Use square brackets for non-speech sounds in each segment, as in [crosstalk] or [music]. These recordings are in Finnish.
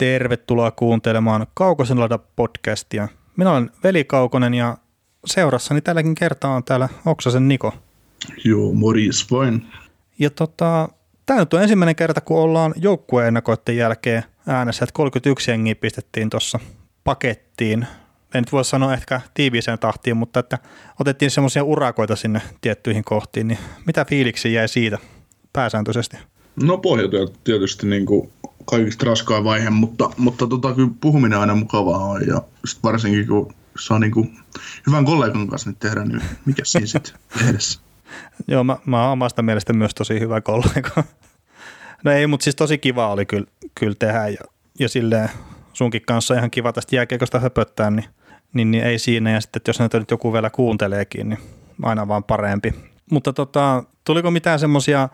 Tervetuloa kuuntelemaan Kaukosen lada podcastia. Minä olen Veli Kaukonen ja seurassani tälläkin kertaa on täällä Oksasen Niko. Joo, morjes vain. Ja tota, tämä nyt on ensimmäinen kerta, kun ollaan joukkueen jälkeen äänessä, että 31 jengiä pistettiin tuossa pakettiin. En nyt voi sanoa ehkä tiiviiseen tahtiin, mutta että otettiin semmoisia urakoita sinne tiettyihin kohtiin, niin mitä fiiliksi jäi siitä pääsääntöisesti? No pohjatyöt tietysti niin kuin kaikista raskain vaihe, mutta, mutta tota, kyllä puhuminen aina mukavaa on ja sit varsinkin kun saa niin kuin hyvän kollegan kanssa nyt tehdä, niin mikä siinä sitten edessä? [laughs] Joo, mä, mä oon omasta mielestä myös tosi hyvä kollega. [laughs] No ei, mutta siis tosi kiva oli kyllä, kyllä tehdä ja, ja silleen sunkin kanssa ihan kiva tästä jääkiekosta höpöttää, niin, niin, niin, ei siinä. Ja sitten, että jos näitä nyt joku vielä kuunteleekin, niin aina vaan parempi. Mutta tota, tuliko mitään semmoisia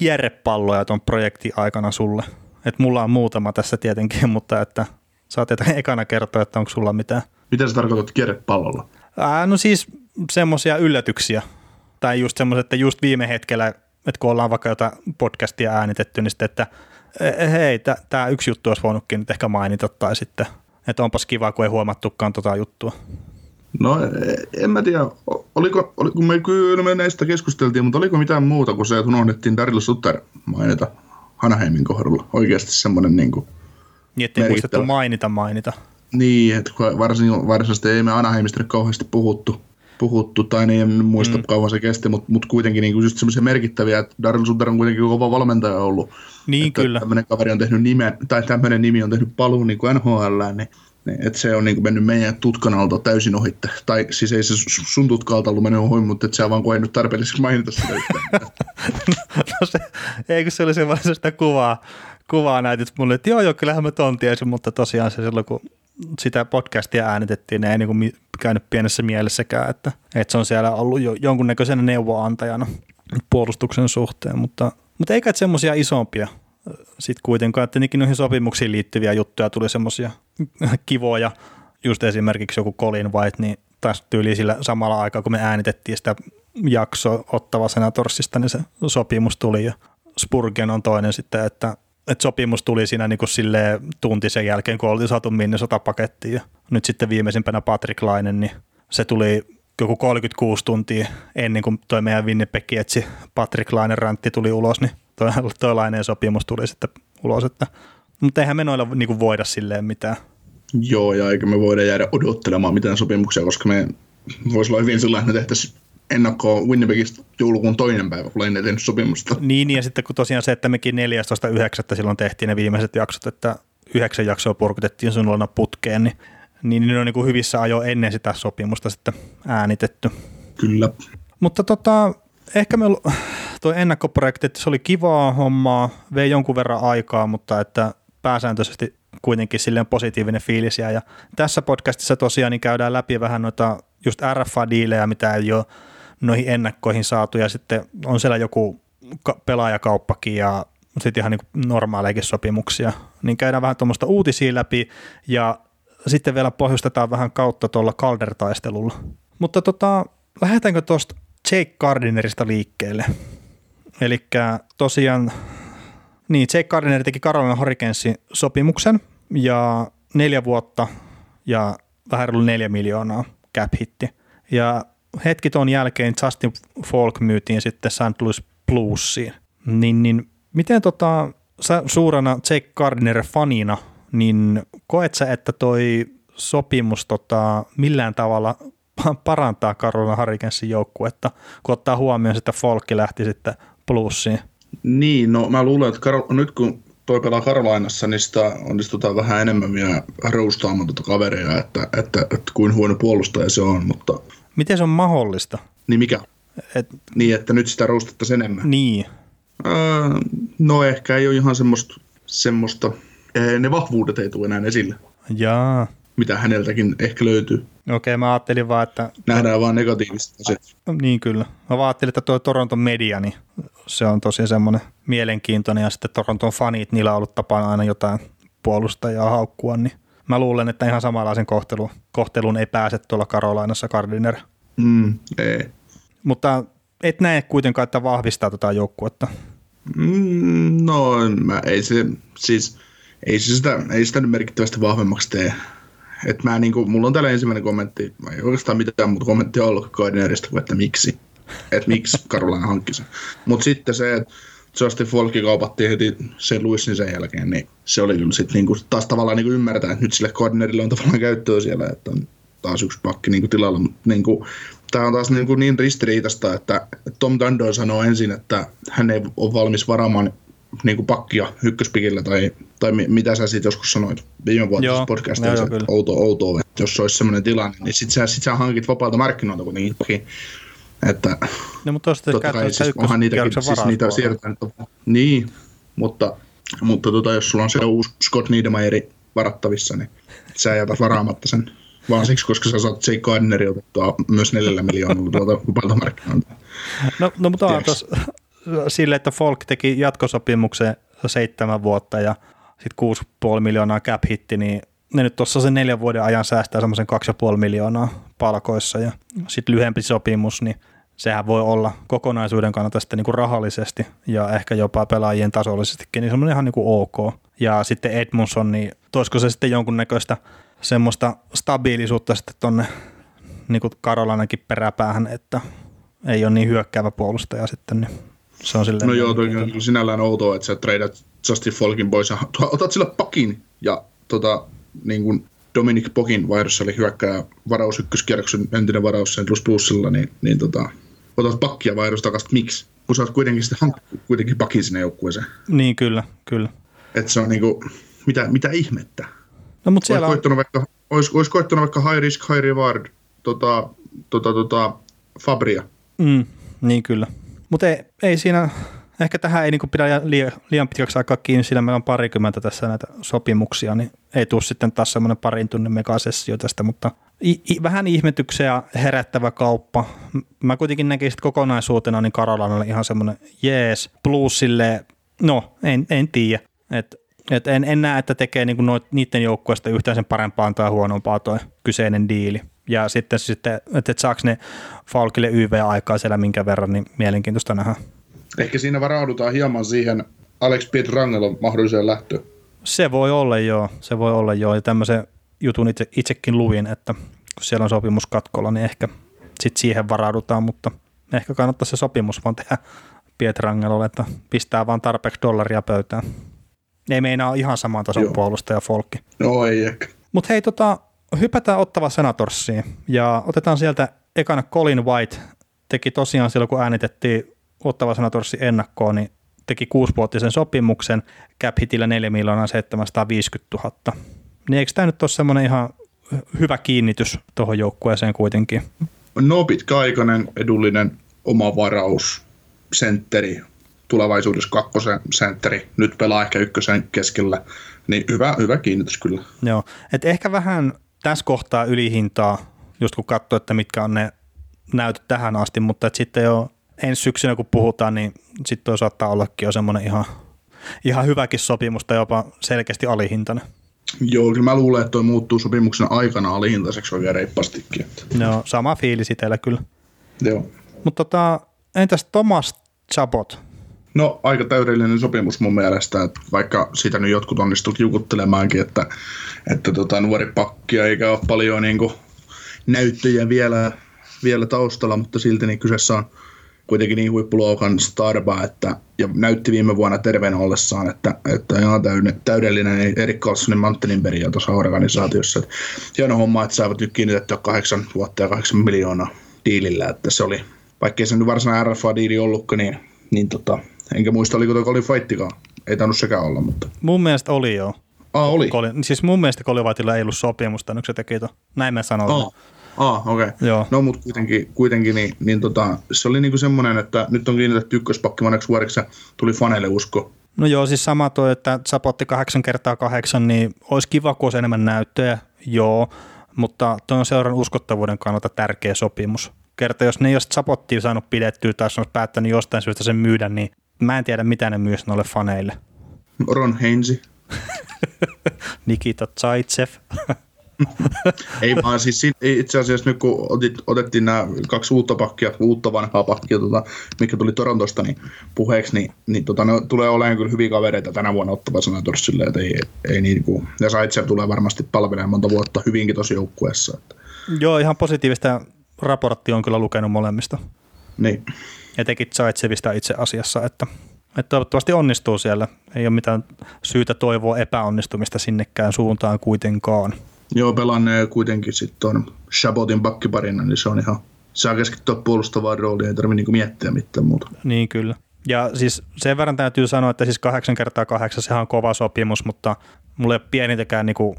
kierrepalloja tuon projektin aikana sulle? Et mulla on muutama tässä tietenkin, [laughs] mutta että saat [laughs] ekana kertoa, että onko sulla mitään. Mitä sä tarkoitat kierrepallolla? Ää, no siis semmoisia yllätyksiä. Tai just semmoiset, että just viime hetkellä, että kun ollaan vaikka jotain podcastia äänitetty, niin sitten, että e, hei, tämä yksi juttu olisi voinutkin nyt ehkä mainita, tai sitten, että onpas kiva, kun ei huomattukaan tota juttua. No e, en mä tiedä, oliko, oliko kun me kyllä me näistä keskusteltiin, mutta oliko mitään muuta kuin se, että unohdettiin Daryl Sutter mainita Hanaheimin kohdalla. Oikeasti semmoinen niin kuin Niin, ettei muistettu mainita mainita. Niin, että varsin, varsinaisesti ei me Anaheimista kauheasti puhuttu, puhuttu tai niin en muista mm. kauan se kesti, mutta, mutta kuitenkin niin just semmoisia merkittäviä, että Daryl Sutter on kuitenkin kova valmentaja ollut. Niin, että kyllä. Tämmöinen kaveri on tehnyt nimen, tai tämmöinen nimi on tehnyt paluun niin kuin NHL, niin niin, että se on niin kuin mennyt meidän tutkan alta täysin ohitte. Tai siis ei se sun tutkalta ollut mennyt ohi, mutta et sä vaan koenut tarpeelliseksi mainita sitä [laughs] no se, eikö se oli semmoinen sitä kuvaa, kuvaa näytit mulle, että joo joo, kyllähän mä ton tiesin, mutta tosiaan se silloin kun sitä podcastia äänitettiin, niin ei niin kuin käynyt pienessä mielessäkään, että, että se on siellä ollut jo jonkunnäköisenä neuvoantajana puolustuksen suhteen, mutta, mutta eikä semmoisia isompia sitten kuitenkaan, että noihin sopimuksiin liittyviä juttuja tuli semmoisia kivoja, just esimerkiksi joku Colin White, niin taas tyyli sillä samalla aikaa, kun me äänitettiin sitä jaksoa ottava Senatorsista, niin se sopimus tuli ja Spurgen on toinen sitten, että, että sopimus tuli siinä niin kuin tunti sen jälkeen, kun oltiin saatu Minnesota pakettiin ja nyt sitten viimeisimpänä Patrick Lainen, niin se tuli joku 36 tuntia ennen kuin toi meidän Winnipeg etsi Patrick Lainen räntti tuli ulos, niin toi, toi lainen sopimus tuli sitten ulos, että, mutta eihän me noilla niin voida silleen mitään. Joo, ja eikä me voida jäädä odottelemaan mitään sopimuksia, koska me voisi olla hyvin sellainen, että me tehtäisiin ennakkoa Winnipegistä joulukuun toinen päivä, kun ei tehnyt sopimusta. Niin, ja sitten kun tosiaan se, että mekin 14.9. silloin tehtiin ne viimeiset jaksot, että yhdeksän jaksoa purkutettiin sun putkeen, niin, niin ne on niin kuin hyvissä ajo ennen sitä sopimusta sitten äänitetty. Kyllä. Mutta tota, ehkä me tuo ennakkoprojekti, että se oli kivaa hommaa, vei jonkun verran aikaa, mutta että pääsääntöisesti kuitenkin silleen positiivinen fiilis ja tässä podcastissa tosiaan niin käydään läpi vähän noita just RFA-diilejä, mitä ei ole noihin ennakkoihin saatu ja sitten on siellä joku pelaajakauppakin ja sitten ihan niin normaalejakin sopimuksia, niin käydään vähän tuommoista uutisia läpi ja sitten vielä pohjustetaan vähän kautta tuolla Calder-taistelulla. Mutta tota, lähdetäänkö tuosta Jake Gardinerista liikkeelle? Eli tosiaan, niin Jake Gardiner teki Carolina Hurricanesin sopimuksen ja neljä vuotta ja vähän reilu neljä miljoonaa cap hitti. Ja hetki tuon jälkeen Justin Falk myytiin sitten St. Louis Bluesiin. Niin, niin miten tota, sä suurena Jake Gardiner fanina, niin koet sä, että toi sopimus tota, millään tavalla [laughs] parantaa Carolina Hurricanesin joukkuetta, kun ottaa huomioon, että Folkki lähti sitten plussiin. Niin, no mä luulen, että Kar- nyt kun toi pelaa Karolainassa, niin sitä onnistutaan vähän enemmän vielä roustaamaan tuota kaveria, että, että, että, kuin huono puolustaja se on, mutta... Miten se on mahdollista? Niin mikä? Et... Niin, että nyt sitä roustattaisiin enemmän. Niin. Öö, no ehkä ei ole ihan semmoista, semmoista ne vahvuudet ei tule enää esille. Jaa. Mitä häneltäkin ehkä löytyy. Okei, okay, mä ajattelin vaan, että... Nähdään vaan negatiivista asiat. Niin kyllä. Mä vaan ajattelin, että tuo Toronton media, niin se on tosi semmoinen mielenkiintoinen. Ja sitten Toronton fanit, niillä on ollut tapana aina jotain puolustajaa haukkua, niin mä luulen, että ihan samanlaisen kohtelun, kohtelun ei pääse tuolla Karolainassa Gardiner. Mm, ei. Mutta et näe kuitenkaan, että vahvistaa tätä tota joukkuetta. Mm, no, mä ei se, siis ei se sitä, ei sitä nyt merkittävästi vahvemmaksi tee. Et mä niinku, mulla on täällä ensimmäinen kommentti, mä ei oikeastaan mitään muuta kommenttia ollut Gardinerista kuin, että miksi. Että miksi Carolina hankki sen. Mutta sitten se, että Justin Folki kaupattiin heti sen Luissin sen jälkeen, niin se oli kyllä sitten niinku, taas tavallaan niinku ymmärtää, että nyt sille Gardinerille on tavallaan käyttöä siellä, että on taas yksi pakki niinku tilalla, mutta niinku, tämä on taas niinku niin ristiriitasta, että Tom Dando sanoo ensin, että hän ei ole valmis varaamaan niin kuin pakkia ykköspikillä, tai, tai mitä sä siitä joskus sanoit viime vuotisessa podcastissa, että outo, outo, että jos olisi sellainen tilanne, niin sit sä, sit sä hankit vapaalta markkinoilta kuitenkin. Että, no, mutta totta kai siis onhan niitäkin, siis niitä siirretään. Niin, mutta, mutta tota, jos sulla on se uusi Scott Niedermayeri varattavissa, niin sä jätät varaamatta sen vaan siksi, koska sä saat Jake Gardneri otettua myös neljällä miljoonalla tuolta vapailta markkinoilta. No, no mutta sille, että Folk teki jatkosopimuksen seitsemän vuotta ja sitten 6,5 miljoonaa cap hitti, niin ne nyt tuossa sen neljän vuoden ajan säästää semmoisen 2,5 miljoonaa palkoissa ja sitten lyhempi sopimus, niin sehän voi olla kokonaisuuden kannalta sitten niin kuin rahallisesti ja ehkä jopa pelaajien tasollisestikin, niin semmoinen ihan niin kuin ok. Ja sitten Edmundson, niin toisiko se sitten jonkunnäköistä semmoista stabiilisuutta sitten tonne niin kuin Karolanakin peräpäähän, että ei ole niin hyökkäävä puolustaja sitten, niin se on silleen... No joo, toi on sinällään outoa, että sä treidat Justin Folkin pois ja [laughs] otat sillä pakin ja tota, niin kuin Dominic Pokin vaihdossa oli hyökkää varaus ykköskierroksen entinen varaus sen plus plussilla, niin, niin tota, otat pakkia vaihdosta takaisin, miksi? Kun sä oot kuitenkin sitten hankkinut kuitenkin pakin sinne joukkueeseen. Niin, kyllä, kyllä. Että se on niinku, mitä, mitä ihmettä? No, mutta siellä olisi, on... vaikka, olisi, olisi koittanut vaikka high risk, high reward, tota, tota, tota, Fabria. Mm, niin kyllä. Mutta ei, ei siinä, ehkä tähän ei niinku pidä liian, liian pitkäksi aikaa kiinni, sillä meillä on parikymmentä tässä näitä sopimuksia, niin ei tule sitten taas semmoinen parin tunnin megasessio tästä, mutta i, i, vähän ihmetyksiä herättävä kauppa. Mä kuitenkin näkisin että kokonaisuutena niin Karolanalle ihan semmoinen jees, plus sille, no en, en tiedä, että et en, en näe, että tekee niinku noit, niiden joukkueesta yhtään sen parempaan tai huonompaa tuo kyseinen diili. Ja sitten, sitten että et saako ne Falkille YV-aikaa siellä minkä verran, niin mielenkiintoista nähdä. Ehkä siinä varaudutaan hieman siihen Alex Pietrangelon mahdolliseen lähtöön. Se voi olla joo, se voi olla joo. Ja tämmöisen jutun itse, itsekin luin, että kun siellä on sopimus katkolla, niin ehkä sitten siihen varaudutaan, mutta ehkä kannattaa se sopimus vaan tehdä Pietrangelolle, että pistää vaan tarpeeksi dollaria pöytään. Ei meinaa ihan saman tason Joo. puolustaja Folkki. No ei ehkä. Mutta hei, tota, hypätään ottava Senatorsiin ja otetaan sieltä ekana Colin White. Teki tosiaan silloin, kun äänitettiin ottava Senatorsi ennakkoon, niin teki kuusivuotisen sopimuksen cap hitillä 4 miljoonaa 750 000. Niin eikö tämä nyt ole semmoinen ihan hyvä kiinnitys tuohon joukkueeseen kuitenkin? No pitkäaikainen, edullinen oma varaus, sentteri, tulevaisuudessa kakkosen sentteri, nyt pelaa ehkä ykkösen keskellä, niin hyvä, hyvä kiinnitys kyllä. Joo, et ehkä vähän tässä kohtaa ylihintaa, just kun katsoo, että mitkä on ne näytöt tähän asti, mutta et sitten jo ensi syksynä kun puhutaan, niin sitten saattaa ollakin jo semmoinen ihan, ihan hyväkin sopimus tai jopa selkeästi alihintainen. Joo, kyllä mä luulen, että toi muuttuu sopimuksen aikana alihintaiseksi oikein reippaastikin. Joo, sama fiilis itsellä kyllä. Joo. Mutta tota, entäs Thomas Chabot? No aika täydellinen sopimus mun mielestä, että vaikka siitä nyt jotkut onnistuivat jukuttelemaankin, että, että tota, nuori pakki eikä ole paljon niin kuin, näyttöjä vielä, vielä taustalla, mutta silti niin kyseessä on kuitenkin niin huippuluokan starba, että, ja näytti viime vuonna terveen ollessaan, että, että ihan täydellinen Erik Carlsonin manttelin perijä tuossa organisaatiossa. Että hieno homma, että saavat nyt kiinnitettyä kahdeksan vuotta ja kahdeksan miljoonaa diilillä, että se oli, vaikkei se nyt varsinainen RFA-diili ollutkaan, niin, niin tota, enkä muista oliko tuo Colin Fightikaan, ei tainnut sekään olla, mutta... Mun mielestä oli joo. Ah, oli? Colin, siis mun mielestä Colin Whiteilla ei ollut sopimusta, nyt se teki to. Näin mä sanoin. Ah. Ah, okei. Okay. Joo. No, mutta kuitenkin, kuitenkin niin, niin tota, se oli niinku semmoinen, että nyt on kiinnitetty ykköspakki moneksi vuodeksi tuli faneille usko. No joo, siis sama tuo, että Sapotti kahdeksan kertaa kahdeksan, niin olisi kiva, kun olisi enemmän näyttöjä, joo, mutta tuo on seuran uskottavuuden kannalta tärkeä sopimus. Kerta, jos ne ei olisi Sapottia saanut pidettyä tai olisi päättänyt jostain syystä sen myydä, niin mä en tiedä, mitä ne myös noille faneille. Ron Heinzi. [laughs] Nikita Zaitsev. [laughs] Ei vaan siis itse asiassa nyt kun otit, otettiin nämä kaksi uutta pakkia, uutta vanhaa pakkia, tota, mikä tuli Torontosta niin puheeksi, niin, niin tota, ne tulee olemaan kyllä hyviä kavereita tänä vuonna ottava Senatorsille, että ei, ei niin kuin, ja Saitsev tulee varmasti palvelemaan monta vuotta hyvinkin tosi joukkueessa. Että. Joo, ihan positiivista raporttia on kyllä lukenut molemmista. Niin. Etenkin Zaitsevista itse asiassa, että, että toivottavasti onnistuu siellä. Ei ole mitään syytä toivoa epäonnistumista sinnekään suuntaan kuitenkaan. Joo, pelannee kuitenkin sitten tuon Shabotin bakkiparina, niin se on ihan, saa keskittyä puolustavaan rooliin, ei tarvitse niinku miettiä mitään muuta. Niin kyllä. Ja siis sen verran täytyy sanoa, että siis kahdeksan kertaa kahdeksan, sehän on kova sopimus, mutta mulla ei ole pienintäkään niinku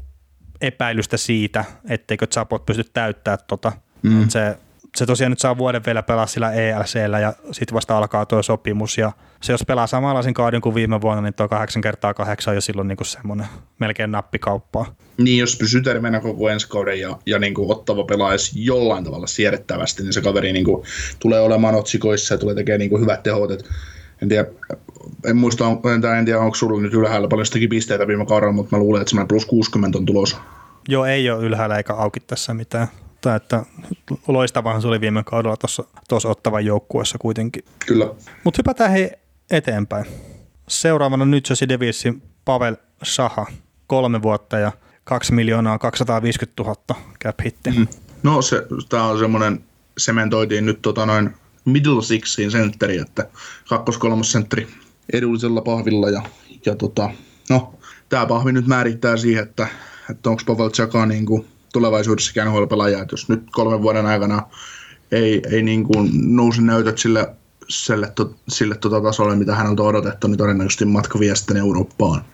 epäilystä siitä, etteikö Zapot pysty täyttämään tota. Mm. Se se tosiaan nyt saa vuoden vielä pelaa sillä ELCllä ja sitten vasta alkaa tuo sopimus ja se jos pelaa samanlaisen kauden kuin viime vuonna, niin tuo kahdeksan kertaa kahdeksan on jo silloin niin semmoinen melkein nappikauppaa. Niin, jos pysyy terveenä koko ensi kauden ja, ja niin kuin ottava pelaisi jollain tavalla siedettävästi, niin se kaveri niin kuin tulee olemaan otsikoissa ja tulee tekemään niin kuin hyvät tehot. Et en tiedä, en muista, en, en tiedä onko sulla nyt ylhäällä paljon sitäkin pisteitä viime kaudella, mutta mä luulen, että semmoinen plus 60 on tulossa. Joo, ei ole ylhäällä eikä auki tässä mitään mutta että loistavahan se oli viime kaudella tuossa ottavan joukkueessa kuitenkin. Kyllä. Mutta hypätään hei eteenpäin. Seuraavana nyt se Devilsin Pavel Saha, kolme vuotta ja 2 miljoonaa 250 000 cap hitti. Mm. No se, tämä on semmoinen, sementoitiin nyt tota noin middle sixiin sentteri, että kakkos kolmas sentteri edullisella pahvilla ja, ja tota, no, tämä pahvi nyt määrittää siihen, että, että onko Pavel Chaka niin kuin tulevaisuudessa nhl pelaaja että jos nyt kolmen vuoden aikana ei, ei niin kuin nousi näytöt sille, sille, sille tota tasolle, mitä hän on odotettu, niin todennäköisesti matka vie sitten Eurooppaan.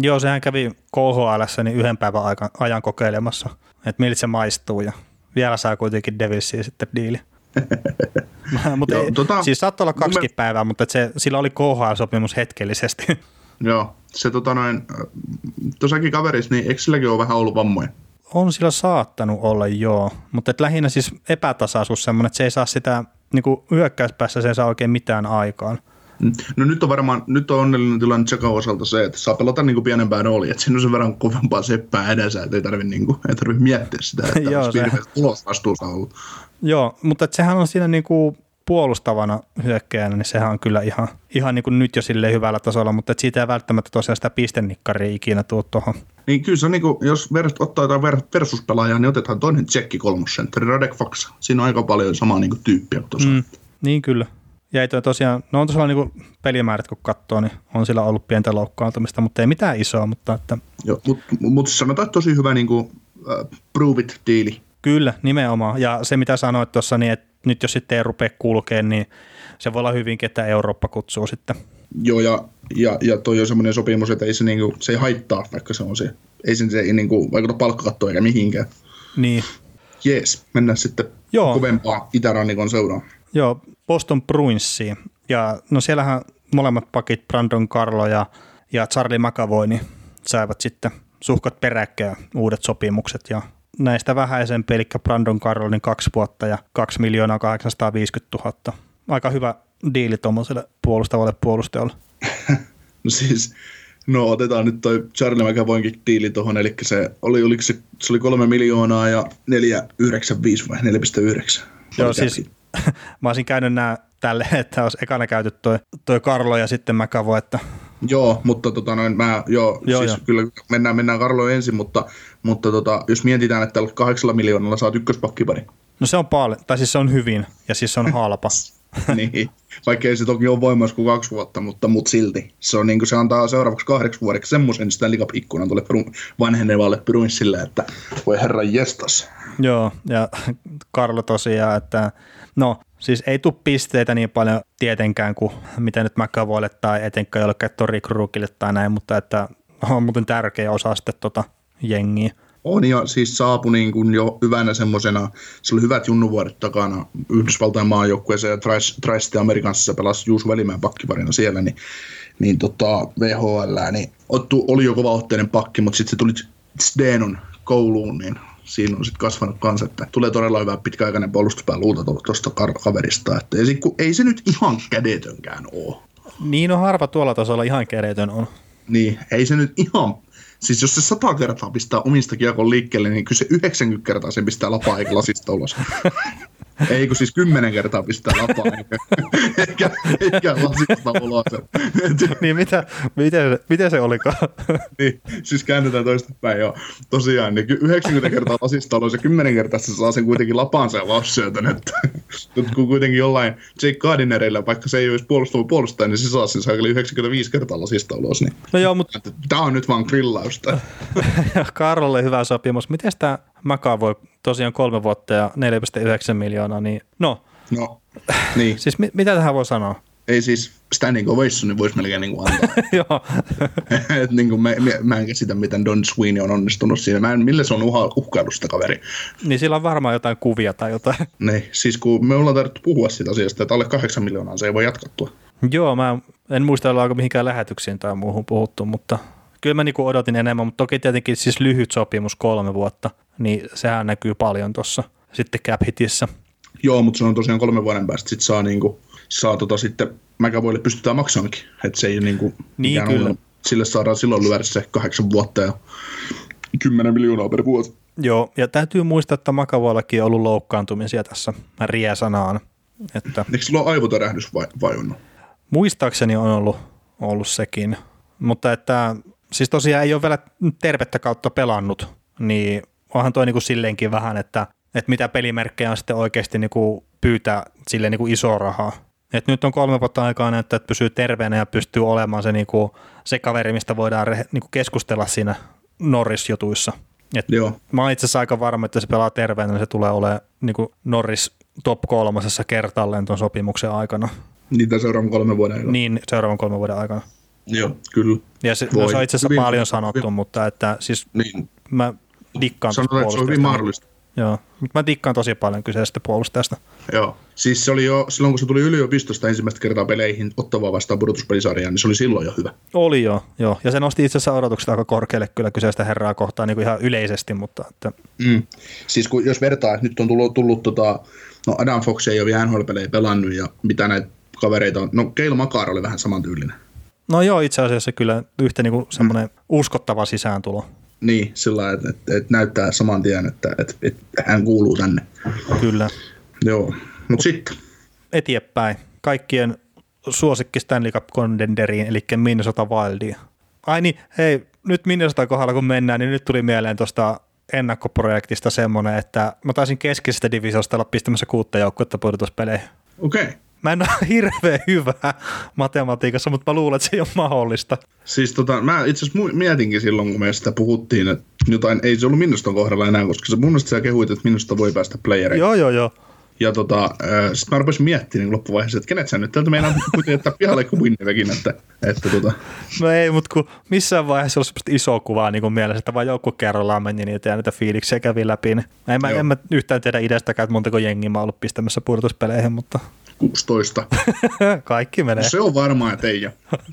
Joo, sehän kävi KHL niin yhden päivän ajan kokeilemassa, että miltä se maistuu ja vielä saa kuitenkin Devilsiin sitten diili. [laughs] mutta tota, siis saattoi olla kaksi me... päivää, mutta se, sillä oli KHL-sopimus hetkellisesti. [laughs] Joo, se tota noin, tuossakin kaverissa, niin eikö silläkin ole vähän ollut vammoja? On sillä saattanut olla joo, mutta et lähinnä siis epätasaisuus semmoinen, että se ei saa sitä niin kuin hyökkäyspäässä, se ei saa oikein mitään aikaan. Mm. No nyt on varmaan, nyt on onnellinen tilanne Tsekan osalta se, että saa pelata niin kuin pienempää roolia, että siinä on sen verran kovempaa seppää edessä, että ei tarvitse, niin kuin, ei tarvitse miettiä sitä, että [laughs] Joo, se... tulosvastuussa ollut. Joo, mutta sehän on siinä niin kuin puolustavana hyökkäjänä, niin sehän on kyllä ihan, ihan niin kuin nyt jo sille hyvällä tasolla, mutta et siitä ei välttämättä tosiaan sitä pistennikkaria ikinä tuu tuohon. Niin kyllä se on niin kuin, jos verst, ottaa jotain versuspelaajaa, niin otetaan toinen tsekki kolmosentteri, Radek Faksa. Siinä on aika paljon samaa niin kuin tyyppiä tuossa. Mm, niin kyllä. Ja ei tosiaan, no on tosiaan niin pelimäärät kun katsoo, niin on sillä ollut pientä loukkaantumista, mutta ei mitään isoa. Mutta että... Joo, mutta mut sanotaan, että tosi hyvä niin kuin, uh, prove it-diili. Kyllä, nimenomaan. Ja se mitä sanoit tuossa, niin että nyt jos sitten ei rupea kulkemaan, niin se voi olla hyvinkin, että Eurooppa kutsuu sitten. Joo, ja, ja, ja toi on semmoinen sopimus, että ei se, niinku, se ei haittaa, vaikka se on se. Ei se, se ei niinku, vaikuta palkkakattoon eikä mihinkään. Niin. Jees, mennään sitten Joo. kovempaa itärannikon seuraan. Joo, Boston Bruinsiin. Ja no siellähän molemmat pakit, Brandon Carlo ja, ja Charlie McAvoy, niin saivat sitten suhkat peräkkäin uudet sopimukset ja näistä vähäisempi, eli Brandon Carrollin kaksi vuotta ja 2 miljoonaa 850 000. Aika hyvä diili tuommoiselle puolustavalle puolustajalle. [laughs] no siis, no otetaan nyt toi Charlie McAvoynkin diili tuohon, eli se oli, oliko se, se oli 3 miljoonaa ja 495 vai 4,9. Joo, siis [laughs] mä olisin käynyt nämä tälle, että olisi ekana käyty toi, toi Karlo ja sitten McAvoy, että Joo, mutta tota noin, mä, joo, joo, siis joo. kyllä mennään, mennään Karlo ensin, mutta, mutta tota, jos mietitään, että tällä kahdeksalla miljoonalla saat ykköspakkipari. No se on paljon, tai siis se on hyvin, ja siis se on halpa. [laughs] niin, vaikka ei se toki ole voimassa kuin kaksi vuotta, mutta, mutta silti. Se, on, niin kuin, se antaa seuraavaksi kahdeksi vuodeksi semmoisen sitä ikkunan tuolle vanhenevalle Bruinsille, että voi herra jestas. Joo, ja Karlo tosiaan, että no Siis ei tule pisteitä niin paljon tietenkään kuin mitä nyt McAvoylle tai etenkään jollekin Tori Krukille tai näin, mutta että on muuten tärkeä osa sitten tota jengiä. On ja siis saapui niin kuin jo hyvänä semmoisena, se oli hyvät junnuvuodet takana Yhdysvaltain maajoukkueeseen ja Tri Amerikansissa pelasi Juuso Välimäen pakkiparina siellä, niin, niin tota VHL, niin oli jo kova pakki, mutta sitten se tuli Sdenon kouluun, niin siinä on sitten kasvanut kanssa, että tulee todella hyvä pitkäaikainen puolustuspää luuta tuosta kaverista. Että ei, se, ei se nyt ihan kädetönkään ole. Niin on harva tuolla tasolla ihan kädetön on. Niin, ei se nyt ihan, Siis jos se sata kertaa pistää omista kiekon liikkeelle, niin kyllä se 90 kertaa sen pistää lapaa eikä lasista ulos. [laughs] Ei kun siis kymmenen kertaa pistää lapaa eikä, eikä, eikä lasista ulos. niin mitä, miten, miten se olikaan? niin, siis käännetään toistepäin jo. Tosiaan, niin 90 kertaa lasista ulos ja 10 kertaa se saa sen kuitenkin lapaansa ja. Että nyt kun kuitenkin jollain Jake Gardinerilla, vaikka se ei olisi puolustava puolustaja, niin se saa sen saa 95 kertaa lasista ulos. Niin. No joo, mutta... Tämä on nyt vaan grillausta. [laughs] Karlolle hyvä sopimus. Miten tämä Maka voi tosiaan kolme vuotta ja 4,9 miljoonaa, niin no. No, niin. [laughs] siis mit, mitä tähän voi sanoa? Ei siis standing ovation niin voisi melkein niin kuin antaa. [laughs] Joo. [laughs] Et niin kuin mä, mä, en käsitä, miten Don Sweeney on onnistunut siinä. Mä en, millä se on uha, uhkailu sitä kaveri. Niin sillä on varmaan jotain kuvia tai jotain. Niin, siis kun me ollaan tarvittu puhua siitä asiasta, että alle kahdeksan miljoonaa se ei voi jatkattua. Joo, mä en muista, ollaanko mihinkään lähetyksiin tai muuhun puhuttu, mutta kyllä mä niinku odotin enemmän, mutta toki tietenkin siis lyhyt sopimus kolme vuotta, niin sehän näkyy paljon tuossa sitten cap hitissä. Joo, mutta se on tosiaan kolme vuoden päästä sitten saa, niinku, saa tota sitten McAvoylle pystytään maksamaankin, että se ei niinku, niin kyllä. On, sille saadaan silloin lyödä se kahdeksan vuotta ja 10 miljoonaa per vuosi. Joo, ja täytyy muistaa, että Makavoillakin on ollut loukkaantumisia tässä riesanaan. Että... Eikö sillä ole aivotärähdys vai, vai on? Muistaakseni on ollut, ollut sekin, mutta että siis tosiaan ei ole vielä tervettä kautta pelannut, niin onhan toi niin kuin silleenkin vähän, että, että mitä pelimerkkejä on sitten oikeasti niin kuin pyytää sille niin kuin iso rahaa. Et nyt on kolme vuotta aikaa näyttää, että pysyy terveenä ja pystyy olemaan se, niin kuin, se kaveri, mistä voidaan rehe, niin kuin keskustella siinä Norris-jutuissa. Et Joo. Mä oon itse asiassa aika varma, että se pelaa terveenä, niin se tulee olemaan niin kuin Norris top kolmasessa kertalleen tuon sopimuksen aikana. Niitä seuraavan kolmen vuoden aikana. Niin, seuraavan kolmen vuoden aikana. Joo, kyllä. Ja se, no, se on itse asiassa hyvin, paljon sanottu, hyvin. mutta että siis niin. mä dikkaan Sanotaan, että se on hyvin mahdollista. Joo, mutta mä dikkaan tosi paljon kyseisestä puolustajasta. Joo, siis se oli jo silloin, kun se tuli yliopistosta ensimmäistä kertaa peleihin ottavaa vastaan pudotuspelisarjaan, niin se oli silloin jo hyvä. Oli jo, joo. Ja se nosti itse asiassa odotukset aika korkealle kyllä kyseistä herraa kohtaan niin kuin ihan yleisesti, mutta... Että... Mm. Siis kun, jos vertaa, että nyt on tullut, tullut tota, no Adam Fox ei ole vielä NHL-pelejä pelannut ja mitä näitä kavereita on, no Keil Makar oli vähän samantyylinen. No joo, itse asiassa kyllä yhtä niin kuin semmoinen mm. uskottava sisääntulo. Niin, sillä että, että, että näyttää saman tien, että, että, että hän kuuluu tänne. Kyllä. Joo, mutta sitten. Eteenpäin. Kaikkien suosikki Stanley Cup Contenderiin, eli Minnesota Wildia. Ai niin, hei, nyt Minnesota kohdalla kun mennään, niin nyt tuli mieleen tuosta ennakkoprojektista semmoinen, että mä taisin keskisestä divisiosta olla pistämässä kuutta joukkuetta pudotuspeleihin. Okei. Okay. Mä en ole [laughs] hirveän hyvä matematiikassa, mutta mä luulen, että se ei ole mahdollista. Siis tota, mä itse asiassa mietinkin silloin, kun me sitä puhuttiin, että jotain, ei se ollut minusta kohdalla enää, koska se mun mielestä sä kehuit, että minusta voi päästä playereihin. Joo, joo, joo. Ja tota, äh, sitten mä rupesin miettimään niin loppuvaiheessa, että kenet sä nyt täältä meinaa [laughs] kuitenkin jättää pihalle kuin Winnipekin, että, että tota. No ei, mutta kun missään vaiheessa olisi iso kuvaa niin kuin mielessä, että vaan joku kerrallaan meni niitä ja niitä fiiliksiä kävi läpi. Niin en, mä, en mä yhtään tiedä idestäkään, että montako jengiä mä oon ollut pistämässä pudotuspeleihin, mutta 16. [laughs] Kaikki menee. No se on varmaa, että ei.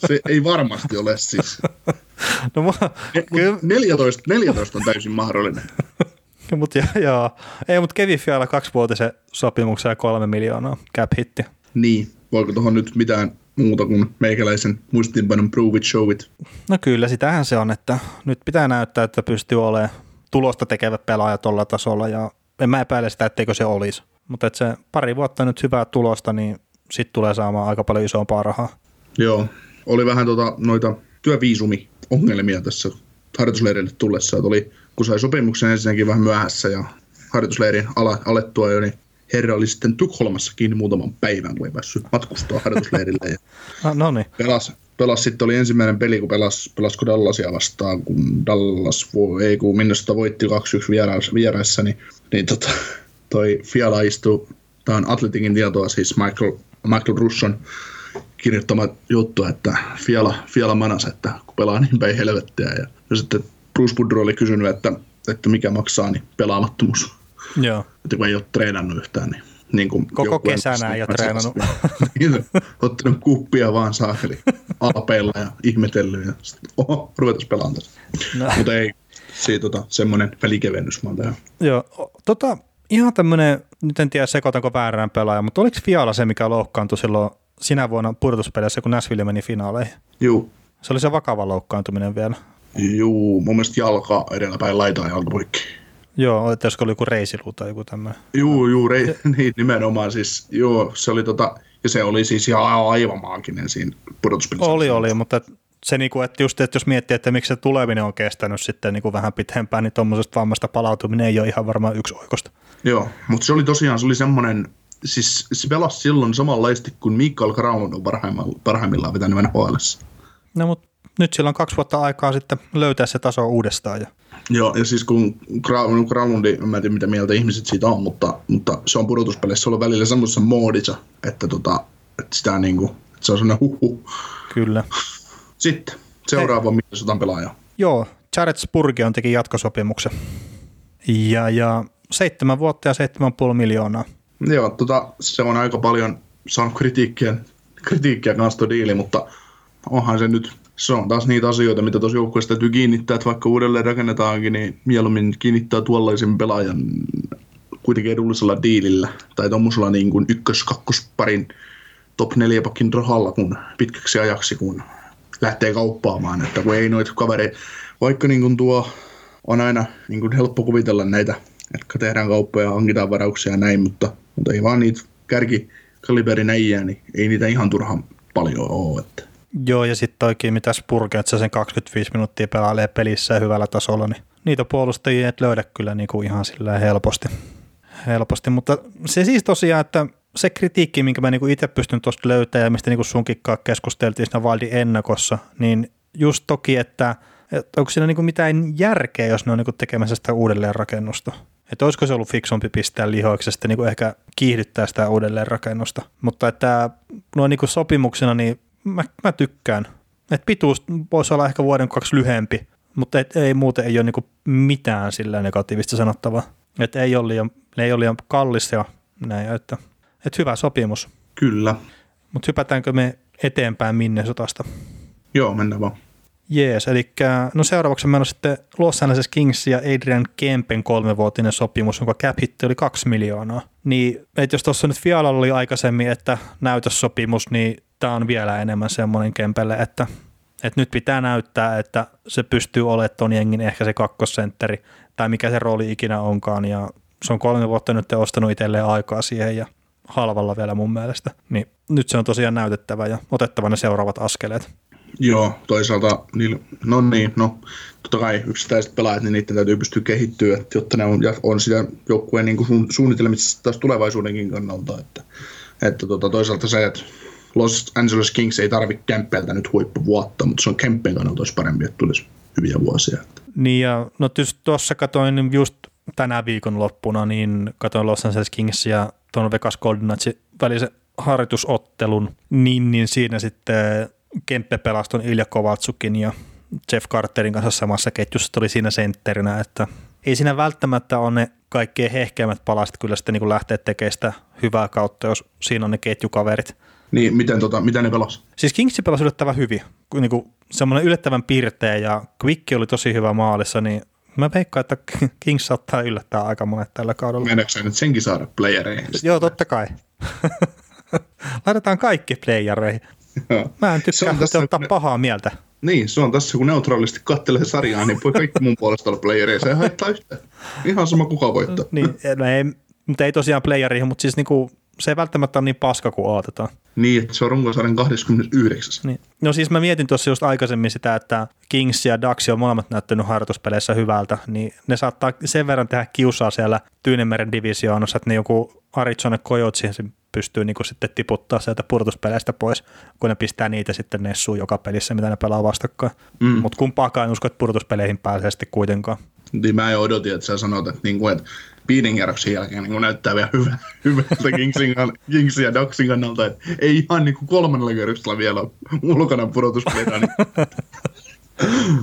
Se ei varmasti ole siis. [laughs] No, mä, kyllä... 14, 14 on täysin mahdollinen. [laughs] mut, joo, joo. Ei, mutta Kevin Fiala kaksivuotisen sopimuksen ja kolme miljoonaa cap hitti. Niin, voiko tuohon nyt mitään muuta kuin meikäläisen muistiinpanon prove it, show it? No kyllä, sitähän se on, että nyt pitää näyttää, että pystyy olemaan tulosta tekevä pelaaja tuolla tasolla ja en mä epäile sitä, etteikö se olisi. Mutta että se pari vuotta nyt hyvää tulosta, niin sitten tulee saamaan aika paljon isompaa rahaa. Joo, oli vähän tota, noita työviisumi-ongelmia tässä harjoitusleirille tullessa. Että oli, kun sai sopimuksen ensinnäkin vähän myöhässä ja harjoitusleirin ala, alettua jo, niin herra oli sitten Tukholmassa kiinni muutaman päivän, kun ei päässyt matkustaa harjoitusleirille. Ja [laughs] no, no niin. Pelas, pelas, sitten oli ensimmäinen peli, kun pelas, pelasko Dallasia vastaan, kun Dallas, ei kun Minnesota voitti 2-1 vieraissa, vieraissa niin, niin tota, toi Fiala istuu, tämä on Atletikin tietoa, siis Michael, Michael Russon kirjoittama juttu, että Fiala, Fiala manas, että kun pelaa niin päin helvettiä. Ja, ja sitten Bruce Boudreau oli kysynyt, että, että mikä maksaa, niin pelaamattomuus. Joo. Että kun ei ole treenannut yhtään, niin niin kuin Koko kesänä ei ole treenannut. [laughs] Niin, ottanut kuppia vaan saakeli alpeilla ja ihmetellyt ja sitten, oho, ruvetaan pelaamaan tässä. No. Mutta ei, siitä tota, semmoinen välikevennys vaan tähän. Joo, tota, ihan tämmöinen, nyt en tiedä sekoitanko väärään pelaaja, mutta oliko Fiala se, mikä loukkaantui silloin sinä vuonna pudotuspeleissä, kun Nashville meni finaaleihin? Joo. Se oli se vakava loukkaantuminen vielä. Juu, mun mielestä jalka edelläpäin laitaa jalkapoikki. Joo, että olisiko oli joku reisiluu tai joku tämmöinen. Juu, juu, rei, [laughs] niin, nimenomaan siis, joo, se oli tota, ja se oli siis ihan aivan maaginen siinä pudotuspelissä. Oli, oli, mutta se, niinku, että just, että jos miettii, että miksi se tuleminen on kestänyt sitten niinku vähän pitempään, niin tuommoisesta vammasta palautuminen ei ole ihan varmaan yksi oikosta. Joo, mutta se oli tosiaan, se oli semmoinen, siis se pelasi silloin samanlaisesti kuin Mikael Granlund on parhaimmillaan, parhaimmillaan vetänyt nhl No, mutta nyt sillä on kaksi vuotta aikaa sitten löytää se taso uudestaan. Ja... Joo, ja siis kun Granlundi, mä en tiedä mitä mieltä ihmiset siitä on, mutta, mutta se on pudotuspeleissä ollut välillä semmoisessa moodissa, että, tota, että sitä niin kuin, että se on semmoinen huhu. Kyllä. Sitten seuraava Minnesotan pelaaja. Joo, Jared Spurgeon teki jatkosopimuksen. Ja, ja seitsemän vuotta ja seitsemän puoli miljoonaa. Joo, tota, se on aika paljon saanut kritiikkiä, kritiikkiä kanssa tuo diili, mutta onhan se nyt, se on taas niitä asioita, mitä tuossa joukkueessa täytyy kiinnittää, että vaikka uudelleen rakennetaankin, niin mieluummin kiinnittää tuollaisen pelaajan kuitenkin edullisella diilillä tai tuommoisella niin kuin ykkös-kakkosparin top 4 pakin rahalla kun pitkäksi ajaksi, kun lähtee kauppaamaan, että kun ei noita kavereita, vaikka niin kuin tuo on aina niin kuin helppo kuvitella näitä, että tehdään kauppoja, hankitaan varauksia ja näin, mutta, mutta ei vaan niitä kärkikaliberin äijää, niin ei niitä ihan turhan paljon ole. Että. Joo, ja sitten oikein mitä Spurge, että se sen 25 minuuttia pelailee pelissä hyvällä tasolla, niin niitä puolustajia et löydä kyllä niin kuin ihan sillä helposti. helposti. Mutta se siis tosiaan, että se kritiikki, minkä mä niinku itse pystyn tuosta löytämään ja mistä niinku sunkikkaa keskusteltiin siinä Valdin ennakossa, niin just toki, että, että onko siinä niinku mitään järkeä, jos ne on niinku tekemässä sitä uudelleenrakennusta. Että olisiko se ollut fiksumpi pistää lihoiksesta niinku ehkä kiihdyttää sitä uudelleenrakennusta. Mutta että noin niinku sopimuksena, niin mä, mä tykkään. Että pituus voisi olla ehkä vuoden kaksi lyhempi, mutta et, ei muuten ei ole niinku mitään sillä negatiivista sanottavaa. Että ei ole liian, ei ole liian kallis ja näin, että että hyvä sopimus. Kyllä. Mutta hypätäänkö me eteenpäin Minnesotasta? Joo, mennään vaan. Jees, eli no seuraavaksi meillä on sitten Los Angeles Kings ja Adrian Kempen kolmevuotinen sopimus, jonka cap hitti oli kaksi miljoonaa. Niin, että jos tuossa nyt Fiala oli aikaisemmin, että näytössopimus, niin tämä on vielä enemmän semmoinen Kempelle, että, että nyt pitää näyttää, että se pystyy olemaan ton jengin ehkä se kakkosentteri, tai mikä se rooli ikinä onkaan, ja se on kolme vuotta nyt ostanut itselleen aikaa siihen, ja halvalla vielä mun mielestä. Niin nyt se on tosiaan näytettävä ja otettava ne seuraavat askeleet. Joo, toisaalta, niin, no niin, no totta kai yksittäiset pelaajat, niin niiden täytyy pystyä kehittyä, että, jotta ne on, on sitä joukkueen niin suunnitelmissa taas tulevaisuudenkin kannalta, että, että tota, toisaalta se, että Los Angeles Kings ei tarvitse Kemppeltä nyt huippuvuotta, mutta se on Kempen kannalta olisi parempi, että tulisi hyviä vuosia. Että. Niin ja no tuossa katoin just tänä viikon loppuna, niin katoin Los Angeles Kings ja tuon Vegas Golden Knightsin välisen harjoitusottelun, niin, niin siinä sitten Kempe pelasi Ilja Kovaltsukin ja Jeff Carterin kanssa samassa ketjussa oli siinä sentterinä, että ei siinä välttämättä ole ne kaikkein hehkeimmät palaset kyllä sitten niin lähteä tekemään sitä hyvää kautta, jos siinä on ne ketjukaverit. Niin, miten, tota, miten ne pelas? Siis Kingsi pelasi yllättävän hyvin. Niin kuin semmoinen yllättävän piirteä ja Quick oli tosi hyvä maalissa, niin Mä veikkaan, että Kings saattaa yllättää aika monet tällä kaudella. Meneekö nyt senkin saada playereihin? Joo, totta kai. [laughs] Laitetaan kaikki playereihin. Mä en tykkää tässä, ottaa kun... pahaa mieltä. Niin, se on tässä, kun neutraalisti kattelee sarjaa, niin voi kaikki mun puolesta olla playereissa. Se ei haittaa yhtään. Ihan sama kuka voittaa. niin, no ei, mutta ei tosiaan playereihin, mutta siis niinku se ei välttämättä ole niin paska kuin odotetaan. Niin, että se on runkosarjan 29. Niin. No siis mä mietin tuossa just aikaisemmin sitä, että Kings ja Dax on molemmat näyttänyt harjoituspeleissä hyvältä, niin ne saattaa sen verran tehdä kiusaa siellä Tyynemeren divisioonassa, että ne joku Arizona Coyotes pystyy niin sitten tiputtaa sieltä pudotuspeleistä pois, kun ne pistää niitä sitten nessuun joka pelissä, mitä ne pelaa vastakkain. Mm. Mutta kumpaakaan en usko, että pudotuspeleihin pääsee sitten kuitenkaan. Niin mä jo odotin, että sä sanot, että, niin kuin, että Beating-kierroksen jälkeen niin näyttää vielä hyvä, [laughs] hyvältä Kingsin, Kingsin ja Doxin kannalta, että ei ihan niin kuin kolmannella kierroksella vielä ulkona pudotuspelejä. Niin. [laughs]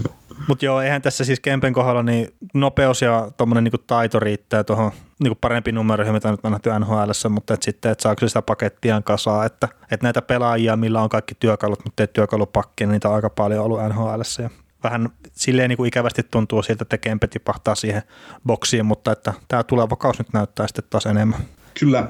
Mutta joo, eihän tässä siis Kempen kohdalla niin nopeus ja tuommoinen niin taito riittää tuohon niin parempi numero, mitä nyt on nähty NHL, mutta et sitten, että saako sitä pakettiaan kasaa, että, että näitä pelaajia, millä on kaikki työkalut, mutta ei työkalupakki, niin niitä on aika paljon ollut NHL. Ja vähän silleen niin kuin ikävästi tuntuu siltä, että Kempe tipahtaa siihen boksiin, mutta että tämä tuleva kausi nyt näyttää sitten taas enemmän. Kyllä.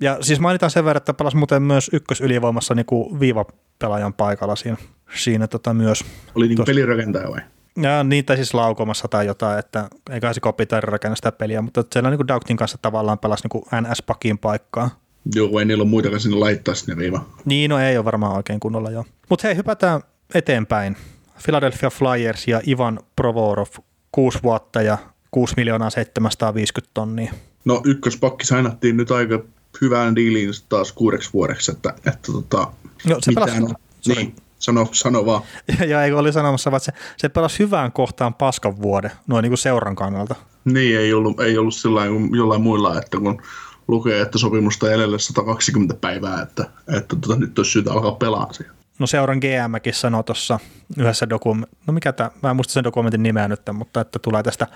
Ja siis mainitaan sen verran, että pelasi muuten myös ykkösylivoimassa niin kuin viivapelaajan paikalla siinä, siinä tota myös. Oli niin pelirakentaja vai? Ja niitä siis laukomassa tai jotain, että eikä se Kopitar rakenna sitä peliä, mutta siellä niin Doubtin kanssa tavallaan pelasi niin NS-pakin paikkaa. Joo, ei niillä ole muitakaan sinne laittaa sinne viiva. Niin, no ei ole varmaan oikein kunnolla joo. Mutta hei, hypätään eteenpäin. Philadelphia Flyers ja Ivan Provorov, kuusi vuotta ja 6 miljoonaa 750 tonnia. No ykköspakki sainattiin nyt aika hyvään diiliin taas kuudeksi vuodeksi, että, että tota, no, se pelasi, on, niin, sano, sano vaan. Ja, ja eikö oli sanomassa, että se, se pelasi hyvään kohtaan paskan vuoden, noin niin kuin seuran kannalta. Niin, ei ollut, ei ollut sillä kuin jollain muilla, että kun lukee, että sopimusta edelle 120 päivää, että, että tota, nyt olisi syytä alkaa pelaa siihen. No seuran GMkin sanoi tuossa yhdessä dokumentissa, no mikä tämä, mä en muista sen dokumentin nimeä nyt, mutta että tulee tästä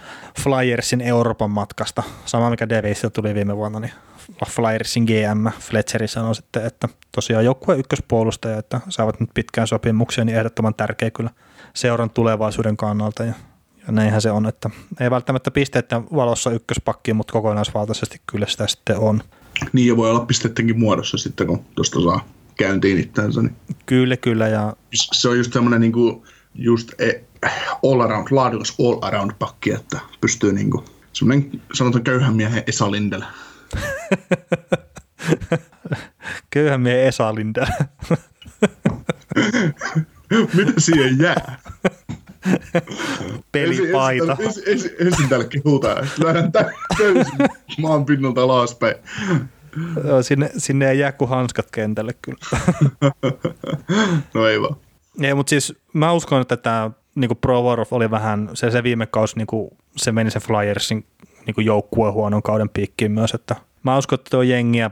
Flyersin Euroopan matkasta, sama mikä Davisilla tuli viime vuonna, niin Flyersin GM Fletcheri sanoi sitten, että tosiaan joukkue ykköspuolustaja, että saavat nyt pitkään sopimuksia, niin ehdottoman tärkeä kyllä seuran tulevaisuuden kannalta. Ja, ja näinhän se on, että ei välttämättä pisteiden valossa ykköspakkiin, mutta kokonaisvaltaisesti kyllä sitä sitten on. Niin ja voi olla pisteidenkin muodossa sitten, kun tuosta saa käyntiin itseänsä. Niin. Kyllä, kyllä. Ja... Se on just semmoinen niin kuin, just e, all around, laadukas all around pakki, että pystyy niin kuin, semmoinen sanotaan köyhän miehen Esa Lindellä. [laughs] köyhän miehen Esa Lindellä. [laughs] Mitä siihen jää? [laughs] Pelipaita. Ensin, ensin, ensin, ensin täällä kehutaan, lähdetään täysin maan pinnalta alaspäin. Sinne, sinne ei jää kuin hanskat kentälle kyllä. [laughs] no ei vaan. Ei, mutta siis mä uskon, että tämä niin Provorov oli vähän, se, se viime kausi, niin kuin, se meni se Flyersin niin joukkueen huonon kauden piikkiin myös, että mä uskon, että tuo jengiä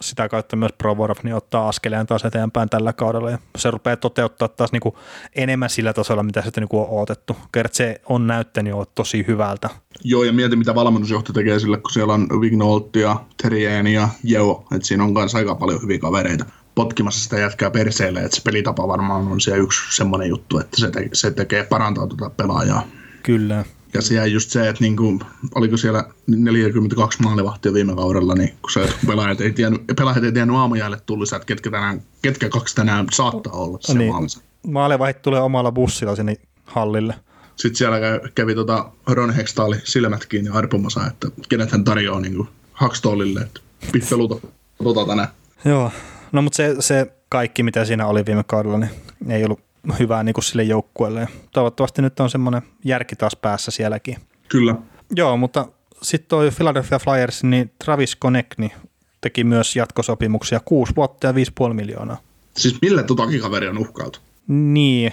sitä kautta myös Provorov niin ottaa askeleen taas eteenpäin tällä kaudella ja se rupeaa toteuttaa taas niin kuin enemmän sillä tasolla, mitä sitä niin kuin on odotettu. Kert se on näyttänyt jo tosi hyvältä. Joo, ja mieti mitä valmennusjohto tekee sille, kun siellä on Vignolt ja Terrien ja Jeo, että siinä on kanssa aika paljon hyviä kavereita potkimassa sitä jätkää perseelle, että se pelitapa varmaan on se yksi semmoinen juttu, että se, te- se tekee parantaa tuota pelaajaa. Kyllä. Ja se jäi just se, että niinku, oliko siellä 42 maalivahtia viime kaudella, niin kun se pelaajat ei tiennyt, pelaajat ei tiennyt aamujäälle tullut, että ketkä, tänään, ketkä kaksi tänään saattaa olla se niin. maalissa. Maalivahit tulee omalla bussilla sinne hallille. Sitten siellä kävi tota Ron Hextaali silmät kiinni arpomassa, että kenet hän tarjoaa niin Hakstolille, että piffeluta tota tänään. Joo, no mutta se, se kaikki mitä siinä oli viime kaudella, niin ei ollut hyvää niin kuin sille joukkueelle. Toivottavasti nyt on semmoinen järki taas päässä sielläkin. Kyllä. Joo, mutta sitten toi Philadelphia Flyers, niin Travis Konechni teki myös jatkosopimuksia 6 vuotta ja 5,5 miljoonaa. Siis millä totakin kaveri on uhkailtu? Niin.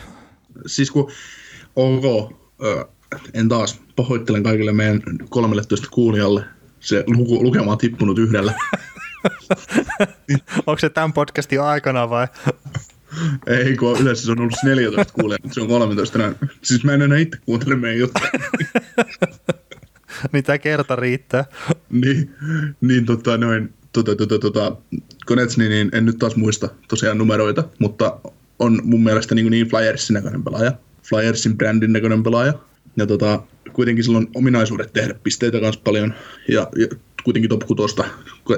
Siis kun, ok, en taas pahoittelen kaikille meidän 13 kuulijalle, se luku, lukema on tippunut yhdellä. [laughs] Onko se tämän podcastin aikana vai? Ei, kun yleensä se on ollut 14 kuulijaa, mutta se on 13 näin. Siis mä en enää itse kuuntele meidän juttuja. [laughs] Mitä kerta riittää. niin, niin tota noin, tota, tota, tota, Konetsni, niin en nyt taas muista tosiaan numeroita, mutta on mun mielestä niin, niin Flyersin näköinen pelaaja. Flyersin brändin näköinen pelaaja. Ja tota, kuitenkin sillä on ominaisuudet tehdä pisteitä kanssa paljon ja, ja kuitenkin top 6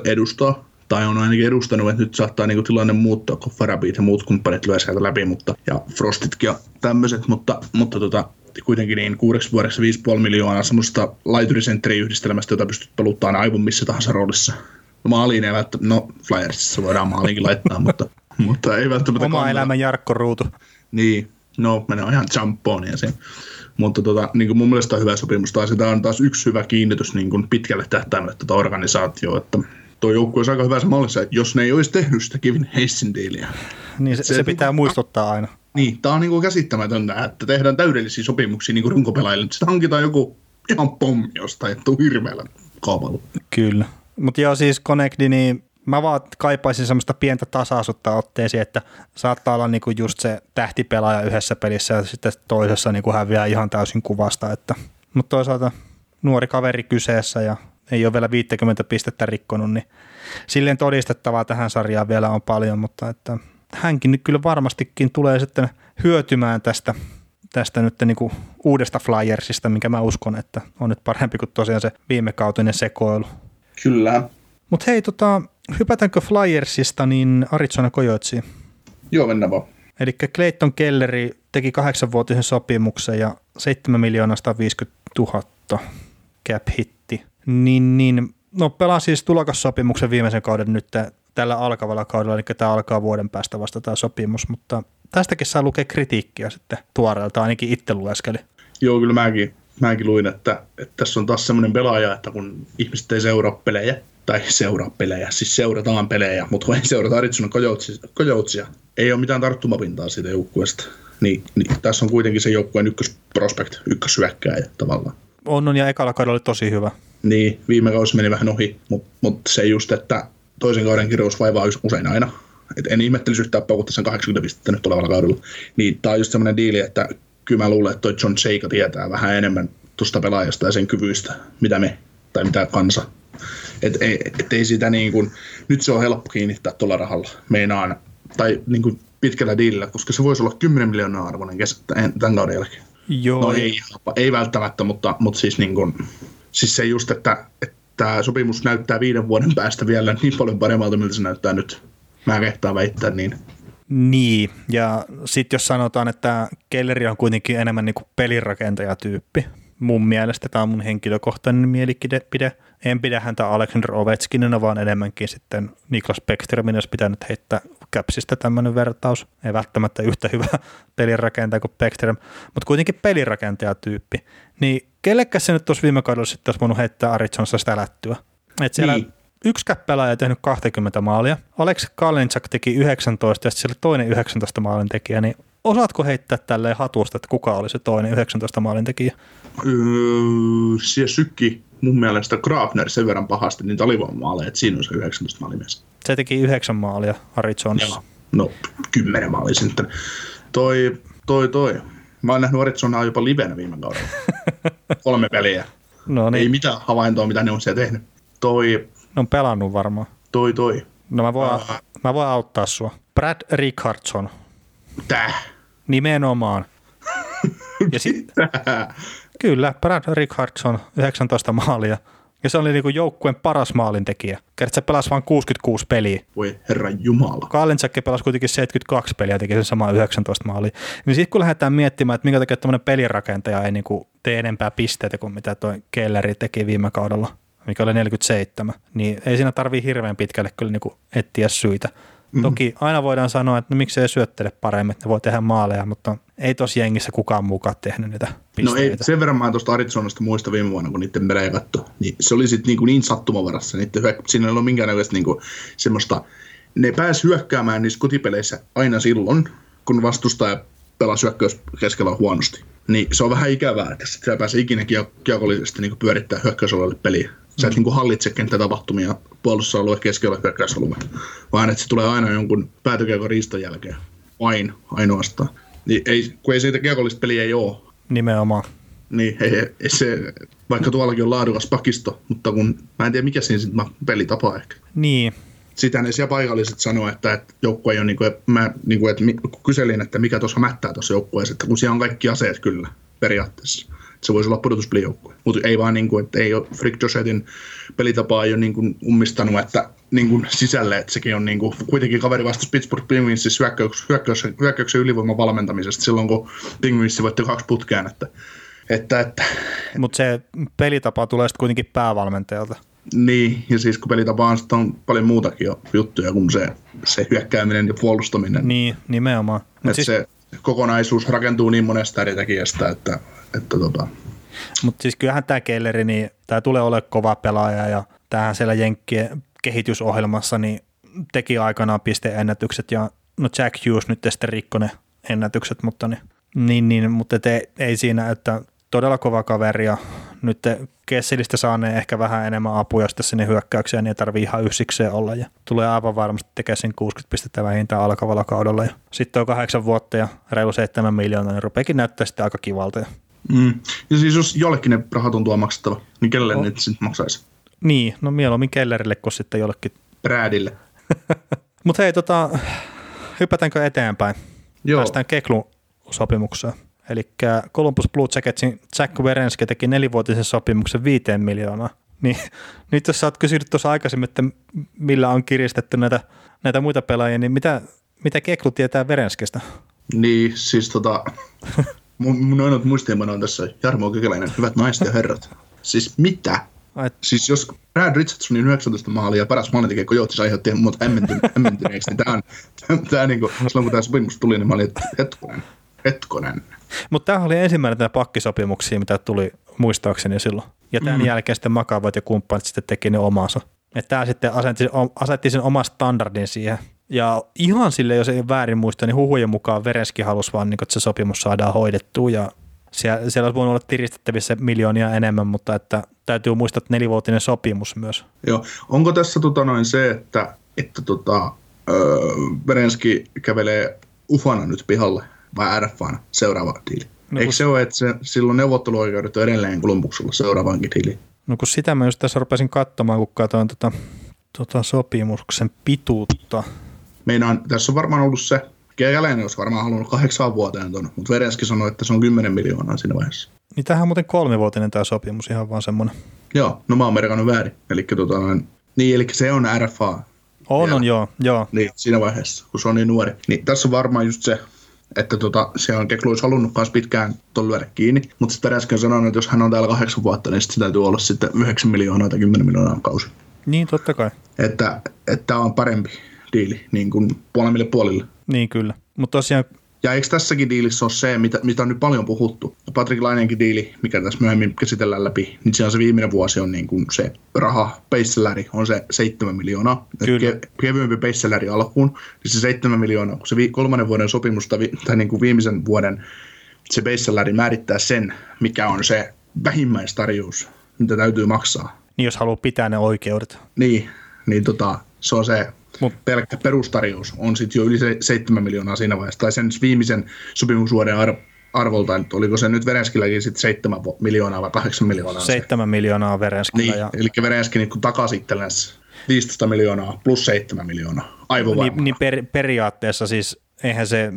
edustaa tai on ainakin edustanut, että nyt saattaa niinku tilanne muuttaa, kun Farabit ja muut kumppanit lyö sieltä läpi, mutta, ja Frostitkin ja tämmöiset, mutta, mutta tota, kuitenkin niin kuudeksi vuodeksi 5,5 miljoonaa semmoista laiturisentteriyhdistelmästä, jota pystyt peluttaan aivan missä tahansa roolissa. No maaliin ei välttämättä, no Flyersissa voidaan maaliinkin laittaa, mutta, [laughs] mutta ei välttämättä Oma kannata. elämän Jarkko Ruutu. Niin, no menee ihan ja sen. Mutta tota, niin kuin mun mielestä on hyvä sopimus, tai sitä on taas yksi hyvä kiinnitys niin kuin pitkälle tähtäimelle tätä organisaatioa, että tuo joukkue on aika hyvässä mallissa, että jos ne ei olisi tehnyt sitä Kevin Hassin diiliä. Niin se, se, se pitää niin, muistuttaa aina. Niin, tämä on niin kuin käsittämätöntä, että tehdään täydellisiä sopimuksia niin runkopelaajille. Sitten hankitaan joku ihan pommi jostain, että on hirveällä kaupalla. Kyllä. Mutta joo, siis Connecti, niin mä vaan kaipaisin semmoista pientä tasaisuutta otteeseen, että saattaa olla niinku just se tähtipelaaja yhdessä pelissä ja sitten toisessa niinku häviää ihan täysin kuvasta. Että, mutta toisaalta nuori kaveri kyseessä ja ei ole vielä 50 pistettä rikkonut, niin silleen todistettavaa tähän sarjaan vielä on paljon, mutta että hänkin nyt kyllä varmastikin tulee sitten hyötymään tästä, tästä nyt niin kuin uudesta Flyersista, minkä mä uskon, että on nyt parempi kuin tosiaan se viime kautinen sekoilu. Kyllä. Mutta hei, tota, hypätäänkö Flyersista niin Arizona Coyotetsiin? Joo, mennään vaan. Eli Clayton Kelleri teki kahdeksanvuotisen sopimuksen ja 7 miljoonaa 150 000 cap hitti. Niin, niin, no pelaa siis tulokassopimuksen viimeisen kauden nyt tällä alkavalla kaudella, eli tämä alkaa vuoden päästä vasta tämä sopimus, mutta tästäkin saa lukea kritiikkiä sitten tuoreelta, ainakin itse lueskeli. Joo, kyllä mäkin, mäkin luin, että, että tässä on taas semmoinen pelaaja, että kun ihmiset ei seuraa pelejä, tai seuraa pelejä, siis seurataan pelejä, mutta kun ei seurata Arizona Coyotesia, ei ole mitään tarttumapintaa siitä joukkueesta. Niin, niin, tässä on kuitenkin se joukkueen ykkösprospect, ykköshyökkääjä tavallaan. On, on ja ekalla kaudella oli tosi hyvä. Niin, viime kausi meni vähän ohi, mutta mut se just, että toisen kauden kirjous vaivaa usein aina. Et en ihmettelisi yhtään paukuttaa sen 80 pistettä nyt tulevalla kaudella. Niin tämä on just semmoinen diili, että kyllä mä luulen, että toi John Sheika tietää vähän enemmän tuosta pelaajasta ja sen kyvyistä, mitä me, tai mitä kansa. Et ei, et ei sitä niin kuin, nyt se on helppo kiinnittää tuolla rahalla, meinaan, tai niin kuin pitkällä diilillä, koska se voisi olla 10 miljoonaa arvoinen kesä tämän kauden jälkeen. Joo. No ei, ei välttämättä, mutta, mutta siis, niin kuin, siis se just, että, että tämä sopimus näyttää viiden vuoden päästä vielä niin paljon paremmalta, miltä se näyttää nyt. Mä kehtaan väittää niin. Niin, ja sitten jos sanotaan, että Kelleri on kuitenkin enemmän niin kuin pelirakentaja-tyyppi, mun mielestä tämä on mun henkilökohtainen mielipide. En pidä häntä Alexander Ovechkinina, vaan enemmänkin sitten Niklas Beckströmin, jos pitää nyt heittää käpsistä tämmöinen vertaus. Ei välttämättä yhtä hyvä [laughs] pelirakentaja kuin Beckström, mutta kuitenkin pelirakentaja-tyyppi. Niin kellekäs se nyt tuossa viime kaudella sitten olisi voinut heittää Arizonassa sitä lättyä? Et siellä niin. yksi käppelaaja tehnyt 20 maalia, Alex Kalinchak teki 19 ja sitten siellä toinen 19 maalin tekijä, niin osaatko heittää tälleen hatusta, että kuka oli se toinen 19 maalin tekijä? Öö, siellä sykki mun mielestä Grafner sen verran pahasti niin alivoimaaleja, että siinä on se 19 maalimies. Se teki 9 maalia Arizonassa. No, 10 maalia sitten. Toi, toi, toi. Mä oon nähnyt Arizonaa jopa livenä viime kaudella. [laughs] Kolme peliä. No niin. Ei mitään havaintoa, mitä ne on siellä tehnyt. Toi... Ne on pelannut varmaan. Toi, toi. No mä voin, uh, mä voin auttaa sua. Brad Richardson. Tää? Nimenomaan. [laughs] ja sit, kyllä, Brad Richardson, 19 maalia. Ja se oli niinku joukkueen paras maalintekijä. Kerta se pelasi vain 66 peliä. Voi herra jumala. Kalinsäkki pelasi kuitenkin 72 peliä ja teki sen sama 19 maalia. Niin sitten kun lähdetään miettimään, että minkä takia tämmöinen pelirakentaja ei niinku tee enempää pisteitä kuin mitä tuo Kelleri teki viime kaudella, mikä oli 47, niin ei siinä tarvii hirveän pitkälle kyllä niinku etsiä syitä. Mm-hmm. Toki aina voidaan sanoa, että no miksi ei syöttele paremmin, että ne voi tehdä maaleja, mutta ei tos jengissä kukaan mukaan tehnyt niitä pisteitä. No ei, sen verran mä tuosta Arizonasta muista viime vuonna, kun niiden pelejä katto, niin se oli sitten niin, niin sattumavarassa. Niiden siinä ei ollut minkäännäköistä niin semmoista, ne pääsi hyökkäämään niissä kotipeleissä aina silloin, kun vastustaja pelasi hyökkäys keskellä huonosti. Niin se on vähän ikävää, että sä pääsee ikinä kiekollisesti niin pyörittää hyökkäysalueelle peliä. Sä et mm. niin hallitse kenttätapahtumia puolustusalue, keskellä hyökkäysalue, vaan että se tulee aina jonkun päätökiekon riiston jälkeen. Aina, ainoastaan. Niin ei, kun ei siitä kiekollista peliä ei ole. Nimenomaan. Niin, ei, ei se, vaikka tuollakin on laadukas pakisto, mutta kun mä en tiedä mikä siinä sitten pelitapa ehkä. Niin. Sitä ne siellä paikalliset sanoo, että, että joukkue ei ole, niin kuin, mä niin kuin, että kun kyselin, että mikä tuossa mättää tuossa joukkueessa, että kun siellä on kaikki aseet kyllä periaatteessa se voisi olla pudotuspelijoukkue. Mutta ei vaan niin kuin, että ei ole Frick Josetin pelitapaa ei ole niin kuin ummistanut että niin kuin sisälle, että sekin on niin kuin, kuitenkin kaveri vastasi Pittsburgh Penguinsin hyökkäyksen, hyökkäyksen, hyökkäyksen ylivoiman valmentamisesta silloin, kun Penguins voitti kaksi putkeen, että, että, että Mutta se pelitapa tulee sitten kuitenkin päävalmentajalta. Niin, ja siis kun pelitapa on, on paljon muutakin jo juttuja kuin se, se hyökkääminen ja puolustaminen. Niin, nimenomaan. Että siis... se kokonaisuus rakentuu niin monesta eri tekijästä, että että tota. Mutta siis kyllähän tämä Kelleri, niin tämä tulee olemaan kova pelaaja ja tähän siellä Jenkkien kehitysohjelmassa niin teki aikanaan pisteennätykset ja no Jack Hughes nyt sitten rikkoi ne ennätykset, mutta niin, niin, niin mutta ei, ei siinä, että todella kova kaveri ja nyt Kesselistä saaneen ehkä vähän enemmän apuja sitten sinne hyökkäykseen, niin ei tarvii ihan yksikseen olla ja tulee aivan varmasti tekemään sen 60 pistettä vähintään alkavalla kaudella ja sitten on kahdeksan vuotta ja reilu 7 miljoonaa, niin rupeekin näyttää sitten aika kivalta. Ja Mm. Ja siis jos jollekin ne rahat tuntuu maksettava, niin kelle oh. niitä sitten maksaisi? Niin, no mieluummin Kellerille kuin sitten jollekin. Bradille. [laughs] Mutta hei, tota, hypätäänkö eteenpäin? Joo. Päästään Keklun sopimukseen. Eli Columbus Blue Jacketsin Jack Werenski teki nelivuotisen sopimuksen viiteen miljoonaa. [laughs] Niin, nyt jos sä oot kysynyt tuossa aikaisemmin, että millä on kiristetty näitä, näitä muita pelaajia, niin mitä mitä Keklu tietää Verenskestä? Niin, siis tota, [laughs] mun, mun ainoat muistiinpano on tässä Jarmo Kekäläinen, hyvät naiset ja herrat. Siis mitä? Ai, Siis jos Brad Richardsonin 19 maalia ja paras maalintekijä Coyotes aiheutti mut [laughs] emmentyneeksi, niin tää on, tää, tää niinku, silloin kun tää sopimus tuli, niin mä olin, että hetkonen, hetkonen. Mutta tämähän oli ensimmäinen tämä pakkisopimuksia, mitä tuli muistaakseni silloin. Ja tämän mm. jälkeen sitten Makavat ja kumppanit sitten teki ne omansa. Että tämä sitten asetti, asetti sen oman standardin siihen. Ja ihan sille, jos ei väärin muista, niin huhujen mukaan Verenski halusi vaan, niin, että se sopimus saadaan hoidettua. Ja siellä, siellä olisi voinut olla tiristettävissä miljoonia enemmän, mutta että täytyy muistaa, että nelivuotinen sopimus myös. Joo, onko tässä tota noin se, että, että tota, öö, Verenski kävelee ufana nyt pihalle vai RFAna seuraava diili? No Eikö se ole, että se, silloin neuvotteluoikeudet on edelleen Kolumbuksella seuraavaankin diiliin? No kun sitä mä just tässä rupesin katsomaan, kun katsoin tota, tota sopimuksen pituutta. Meinaan, tässä on varmaan ollut se, Kekäläinen olisi varmaan halunnut kahdeksaan vuoteen ton, mutta Verenski sanoi, että se on 10 miljoonaa siinä vaiheessa. Niin tämähän on muuten kolmivuotinen tämä sopimus, ihan vaan semmoinen. Joo, no mä oon merkannut väärin. Eli tota, niin, eli se on RFA On, on, joo, joo. niin, siinä vaiheessa, kun se on niin nuori. Niin tässä on varmaan just se, että tota, se on Keklu olisi halunnut myös pitkään tuon lyödä kiinni, mutta sitten äsken sanonut, että jos hän on täällä kahdeksan vuotta, niin sitten täytyy olla sitten 9 miljoonaa tai 10 miljoonaa kausi. Niin, totta kai. Että että tämä on parempi diili niin kuin puolemmille puolille. Niin kyllä. Mutta tosiaan, Ja eikö tässäkin diilissä ole se, mitä, mitä on nyt paljon puhuttu? Patrick Lainenkin diili, mikä tässä myöhemmin käsitellään läpi, niin siellä se viimeinen vuosi on niin kuin se raha, basesalary on se 7 miljoonaa. Kyllä. Ke, kevyempi basesalary alkuun, niin se 7 miljoonaa, kun se vi, kolmannen vuoden sopimus tai, vi, tai niin kuin viimeisen vuoden se basesalary määrittää sen, mikä on se vähimmäistarjous, mitä täytyy maksaa. niin jos haluaa pitää ne oikeudet. Niin, niin tota, se on se Mut- pelkkä perustarjous on sitten jo yli se- 7 miljoonaa siinä vaiheessa. Tai sen viimeisen sopimusvuoden ar- arvolta, että oliko se nyt Verenskilläkin sitten 7 vo- miljoonaa vai 8 miljoonaa? se? 7 miljoonaa Verenskillä. Niin, ja, eli Verenski niin takaisin itsellensä 15 miljoonaa plus 7 miljoonaa. Aivan niin, niin per, periaatteessa siis eihän se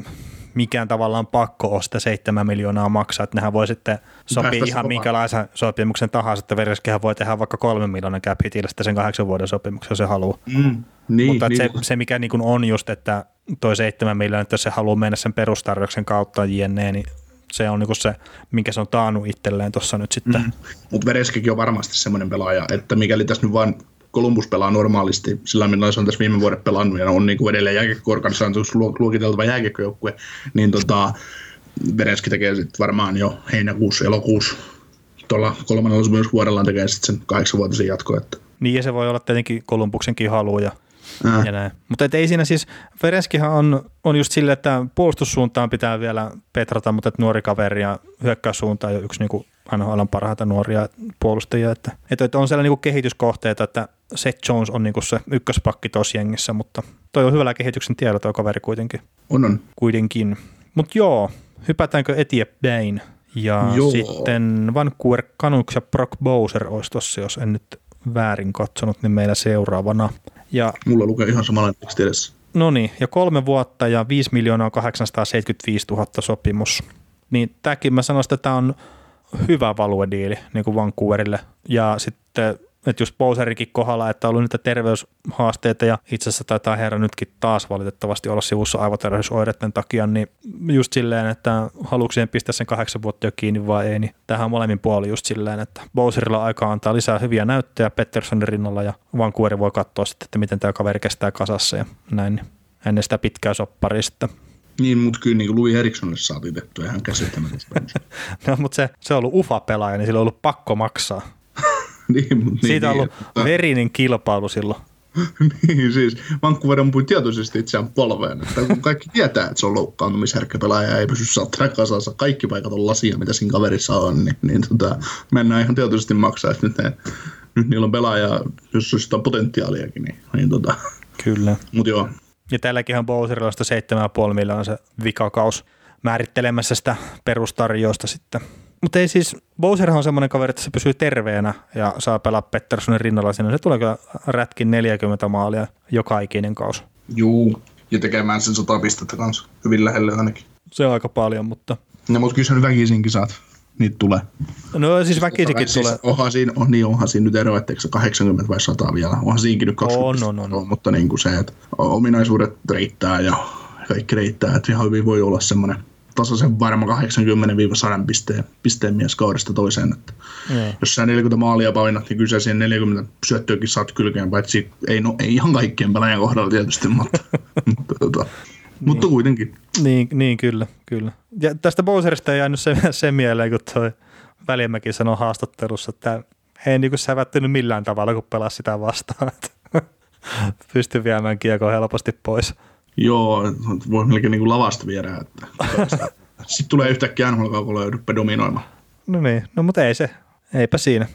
mikään tavallaan pakko sitä 7 miljoonaa maksaa, että nehän voi sitten sopia Päästä ihan minkälaisen sopimuksen tahansa, että Verenskihän voi tehdä vaikka kolme miljoonan cap hitillä sen kahdeksan vuoden sopimuksen, jos se haluaa. Mm, niin, Mutta niin, se, se, mikä niin kuin on just, että toi 7 miljoonaa, että jos se haluaa mennä sen perustarjouksen kautta jne, niin se on niin kuin se, minkä se on taannut itselleen tuossa nyt sitten. Mm. Mutta Vereskikin on varmasti semmoinen pelaaja, että mikäli tässä nyt vaan Columbus pelaa normaalisti, sillä millä se on tässä viime vuodet pelannut ja on niin kuin edelleen jääkiekko-organisaatiossa luokiteltava jääkiekkojoukkue, niin tota, Vereski tekee sitten varmaan jo heinäkuussa, elokuussa tuolla kolmannella sopimusvuodellaan tekee sitten sen kahdeksanvuotisen jatko. Että. Niin ja se voi olla tietenkin Kolumbuksenkin halu ja, Äh. ja näin. Mutta et ei siinä siis, Vereskihan on, on just sille, että puolustussuuntaan pitää vielä petrata, mutta että nuori kaveri ja hyökkäyssuuntaan jo yksi niin aina parhaita nuoria puolustajia. Että, että, että on siellä niin kehityskohteita, että Seth Jones on niin se ykköspakki tuossa jengissä, mutta toi on hyvällä kehityksen tiellä tuo kaveri kuitenkin. On, on. kuitenkin. Mutta joo, hypätäänkö eteenpäin? Ja Joo. sitten Vancouver Canucks ja Brock Bowser olisi tossa, jos en nyt väärin katsonut, niin meillä seuraavana. Ja Mulla lukee ihan samalla teksti edessä. no niin, ja kolme vuotta ja 5 miljoonaa 875 000 sopimus. Niin tämäkin mä sanoisin, että tämä on hyvä valuediili niin kuin Vancouverille. Ja sitten, että just Bowserikin kohdalla, että on ollut niitä terveyshaasteita ja itse asiassa taitaa herra nytkin taas valitettavasti olla sivussa aivoterveysoireiden takia, niin just silleen, että haluatko siihen pistää sen kahdeksan vuotta jo kiinni vai ei, niin tähän molemmin puoli just silleen, että Bowserilla on aikaa antaa lisää hyviä näyttöjä Petterssonin rinnalla ja Vancouver voi katsoa sitten, että miten tämä kaveri kestää kasassa ja näin, niin ennen sitä pitkää sopparia sitten. Niin, mutta kyllä niin Louis Erikssonille saatiin tehtyä ihan käsittämätöntä. [laughs] No, mutta se, se on ollut ufa-pelaaja, niin sillä on ollut pakko maksaa. [laughs] niin, mut, niin, Siitä on niin, ollut että- verinen kilpailu silloin. [laughs] niin, siis Vancouver ampui tietoisesti itseään polveen. Että kun kaikki tietää, että se on loukkaantumisherkkä pelaaja ja ei pysy saattaa kasassa, kaikki paikat on lasia, mitä siinä kaverissa on, niin, niin tota, mennään ihan tietoisesti maksaa, että nyt, ne, nyt niillä on pelaaja, jos olisi sitä potentiaaliakin, niin, niin tota, Kyllä. mutta joo, Ja tälläkin on Bowserilla on sitä 7,5 miljoonaa se vikakaus määrittelemässä sitä perustarjousta sitten. Mutta ei siis, Bowserhan on semmoinen kaveri, että se pysyy terveenä ja saa pelaa Petterssonin rinnalla siinä. Se tulee kyllä rätkin 40 maalia joka ikinen kaus. juu, ja tekemään sen sata pistettä kanssa, hyvin lähelle ainakin. Se on aika paljon, mutta No, mutta kyllä nyt väkisinkin saat, niitä tulee. no siis väkisikin siis, tulee. Onhan siinä, on, niin onhan siinä nyt ero, etteikö se 80 vai 100 vielä. Onhan siinäkin nyt 20 On, on, on. Mutta niin kuin se, että ominaisuudet riittää ja, kaikki reittää, että ihan hyvin voi olla semmoinen tasaisen varma 80-100 pisteen, pisteen mies kaudesta toiseen. Että mm. Jos sä 40 maalia painat, niin kyllä siihen 40 syöttöäkin saat kylkeen, paitsi ei, no, ei ihan kaikkien pelaajan kohdalla tietysti, mutta, [laughs] mutta, tota, niin. mutta kuitenkin. Niin, niin, kyllä, kyllä. Ja tästä Bowserista ei jäänyt se, se mieleen, kun toi Välimäki sanoi haastattelussa, että ei niin kuin sävättynyt millään tavalla, kun pelasi sitä vastaan. [laughs] Pystyi viemään kiekon helposti pois. Joo, voi melkein niin kuin lavasta viedä. Että [laughs] Sitten tulee yhtäkkiä nhl ja dominoimaan. No niin, no mutta ei se, eipä siinä.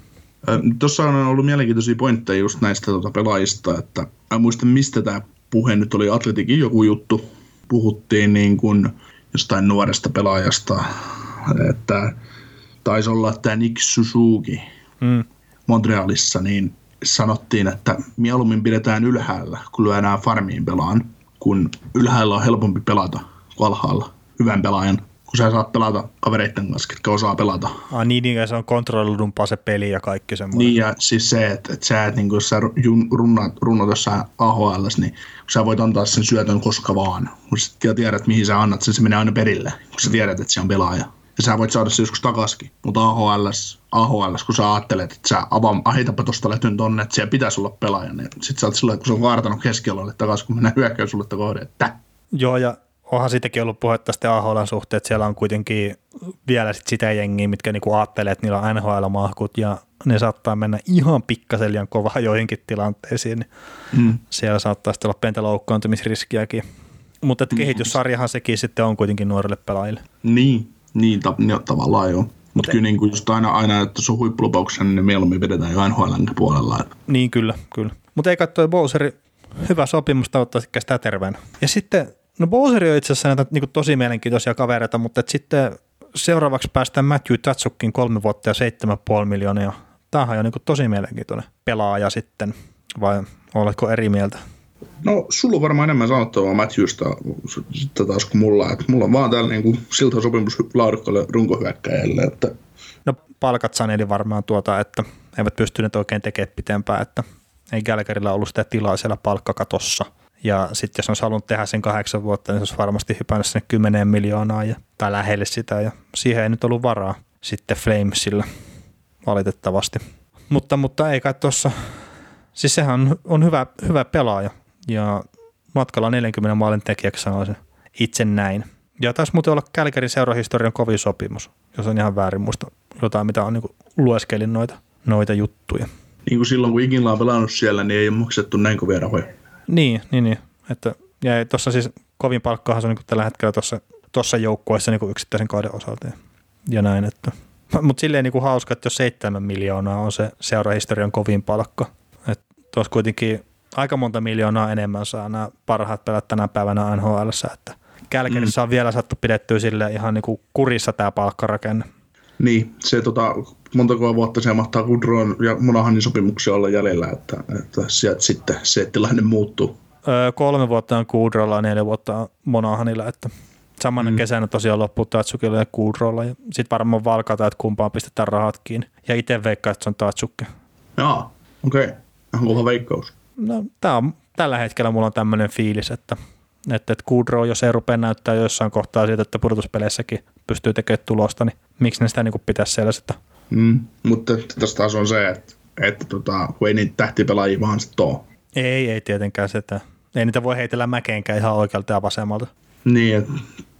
Tuossa on ollut mielenkiintoisia pointteja just näistä tuota pelaajista, että en muista mistä tämä puhe nyt oli, Atletikin joku juttu. Puhuttiin niin kuin jostain nuoresta pelaajasta, että taisi olla tämä Nick Suzuki mm. Montrealissa, niin sanottiin, että mieluummin pidetään ylhäällä, kun lyödään farmiin pelaan kun ylhäällä on helpompi pelata kuin alhaalla hyvän pelaajan, kun sä saat pelata kavereiden kanssa, ketkä osaa pelata. Ah, niin, niin se on kontrollidumpaa se peli ja kaikki semmoinen. Niin, ja siis se, että, että sä, että niin kun sä runnat, runnat jossain AHL, niin kun sä voit antaa sen syötön koska vaan, kun sä tiedät, mihin sä annat sen, se menee aina perille, kun sä tiedät, että se on pelaaja ja sä voit saada se joskus takaskin. Mutta AHL, AHL, kun sä ajattelet, että sä avaa, heitapa tosta lähtyn tonne, että siellä pitäisi olla pelaaja, niin sit sä oot silloin, kun se on vaartanut keskellä takaisin, kun mennään hyökkäys sulle kohde, että Joo, ja onhan siitäkin ollut puhetta sitten AHL suhteen, että siellä on kuitenkin vielä sit sitä jengiä, mitkä niinku ajattelee, että niillä on NHL-mahkut ja ne saattaa mennä ihan pikkasen liian kovaa joihinkin tilanteisiin. Mm. Siellä saattaa sitten olla pientä loukkaantumisriskiäkin. Mutta mm. kehityssarjahan sekin sitten on kuitenkin nuorille pelaajille. Niin, niin, ta- niin tavallaan joo. Mutta kyllä niin kuin just aina, aina, että se on huippulupauksen, niin mieluummin vedetään jo NHL puolella. Niin kyllä, kyllä. Mutta ei katsoa Bowseri, hyvä sopimus, toivottavasti kestää terveenä. Ja sitten, no Bowseri on itse asiassa näitä niin tosi mielenkiintoisia kavereita, mutta sitten seuraavaksi päästään Matthew Tatsukin kolme vuotta ja 7,5 miljoonaa. Tämähän on jo niin tosi mielenkiintoinen pelaaja sitten, vai oletko eri mieltä? No, sulla on varmaan enemmän sanottavaa Matthewsta sitten taas kuin mulla. Että mulla on vaan täällä niin siltä sopimus laadukkaalle runkohyökkäjälle. Että... No palkat saneli varmaan tuota, että eivät pystyneet oikein tekemään pitempään, että ei Gallagherilla ollut sitä tilaa siellä palkkakatossa. Ja sitten jos olisi halunnut tehdä sen kahdeksan vuotta, niin se olisi varmasti hypännyt sinne kymmeneen miljoonaa ja, tai lähelle sitä. Ja siihen ei nyt ollut varaa sitten Flamesilla valitettavasti. Mutta, mutta ei kai tuossa, siis sehän on, hyvä, hyvä pelaaja, ja matkalla 40 maalin tekijäksi sanoisin itse näin. Ja taisi muuten olla Kälkärin seurahistorian kovin sopimus, jos on ihan väärin muista jotain, mitä on niin lueskelin noita, noita juttuja. Niin kuin silloin, kun Ikinla on pelannut siellä, niin ei ole maksettu näin kovia rahoja. Niin, niin, niin. Että, ja tuossa siis kovin palkkahan se on niin tällä hetkellä tuossa, tuossa joukkueessa niin yksittäisen kauden osalta ja, ja näin. Että. Mutta silleen niin kuin hauska, että jos 7 miljoonaa on se seurahistorian kovin palkka. Että tuossa kuitenkin aika monta miljoonaa enemmän saa nämä parhaat pelät tänä päivänä NHL, että Kälkärissä mm. on vielä saattu pidettyä sille ihan niin kuin kurissa tämä palkkarakenne. Niin, se tota, montako vuotta se mahtaa Kudron ja Monahanin sopimuksia olla jäljellä, että, että sieltä sitten se tilanne muuttuu. Öö, kolme vuotta on Kudrolla ja neljä vuotta on Monahanilla, että samana mm. kesänä tosiaan loppuu Tatsukilla ja Kudrolla ja sitten varmaan valkata, että kumpaan pistetään rahat kiinni. Ja itse veikkaan, että se on Tatsukki. Jaa, okei. Okay. Onko veikkaus? No, tää on, tällä hetkellä mulla on tämmöinen fiilis, että, että, että Kudrow, jos ei rupea näyttää jossain kohtaa siitä, että pudotuspeleissäkin pystyy tekemään tulosta, niin miksi ne sitä niin pitäisi sellaista? Mm, mutta tässä taas on se, että, että tota, kun ei niitä tähtipelaajia vaan sitten ole. Ei, ei tietenkään se, että ei niitä voi heitellä mäkeenkään ihan oikealta ja vasemmalta. Niin, että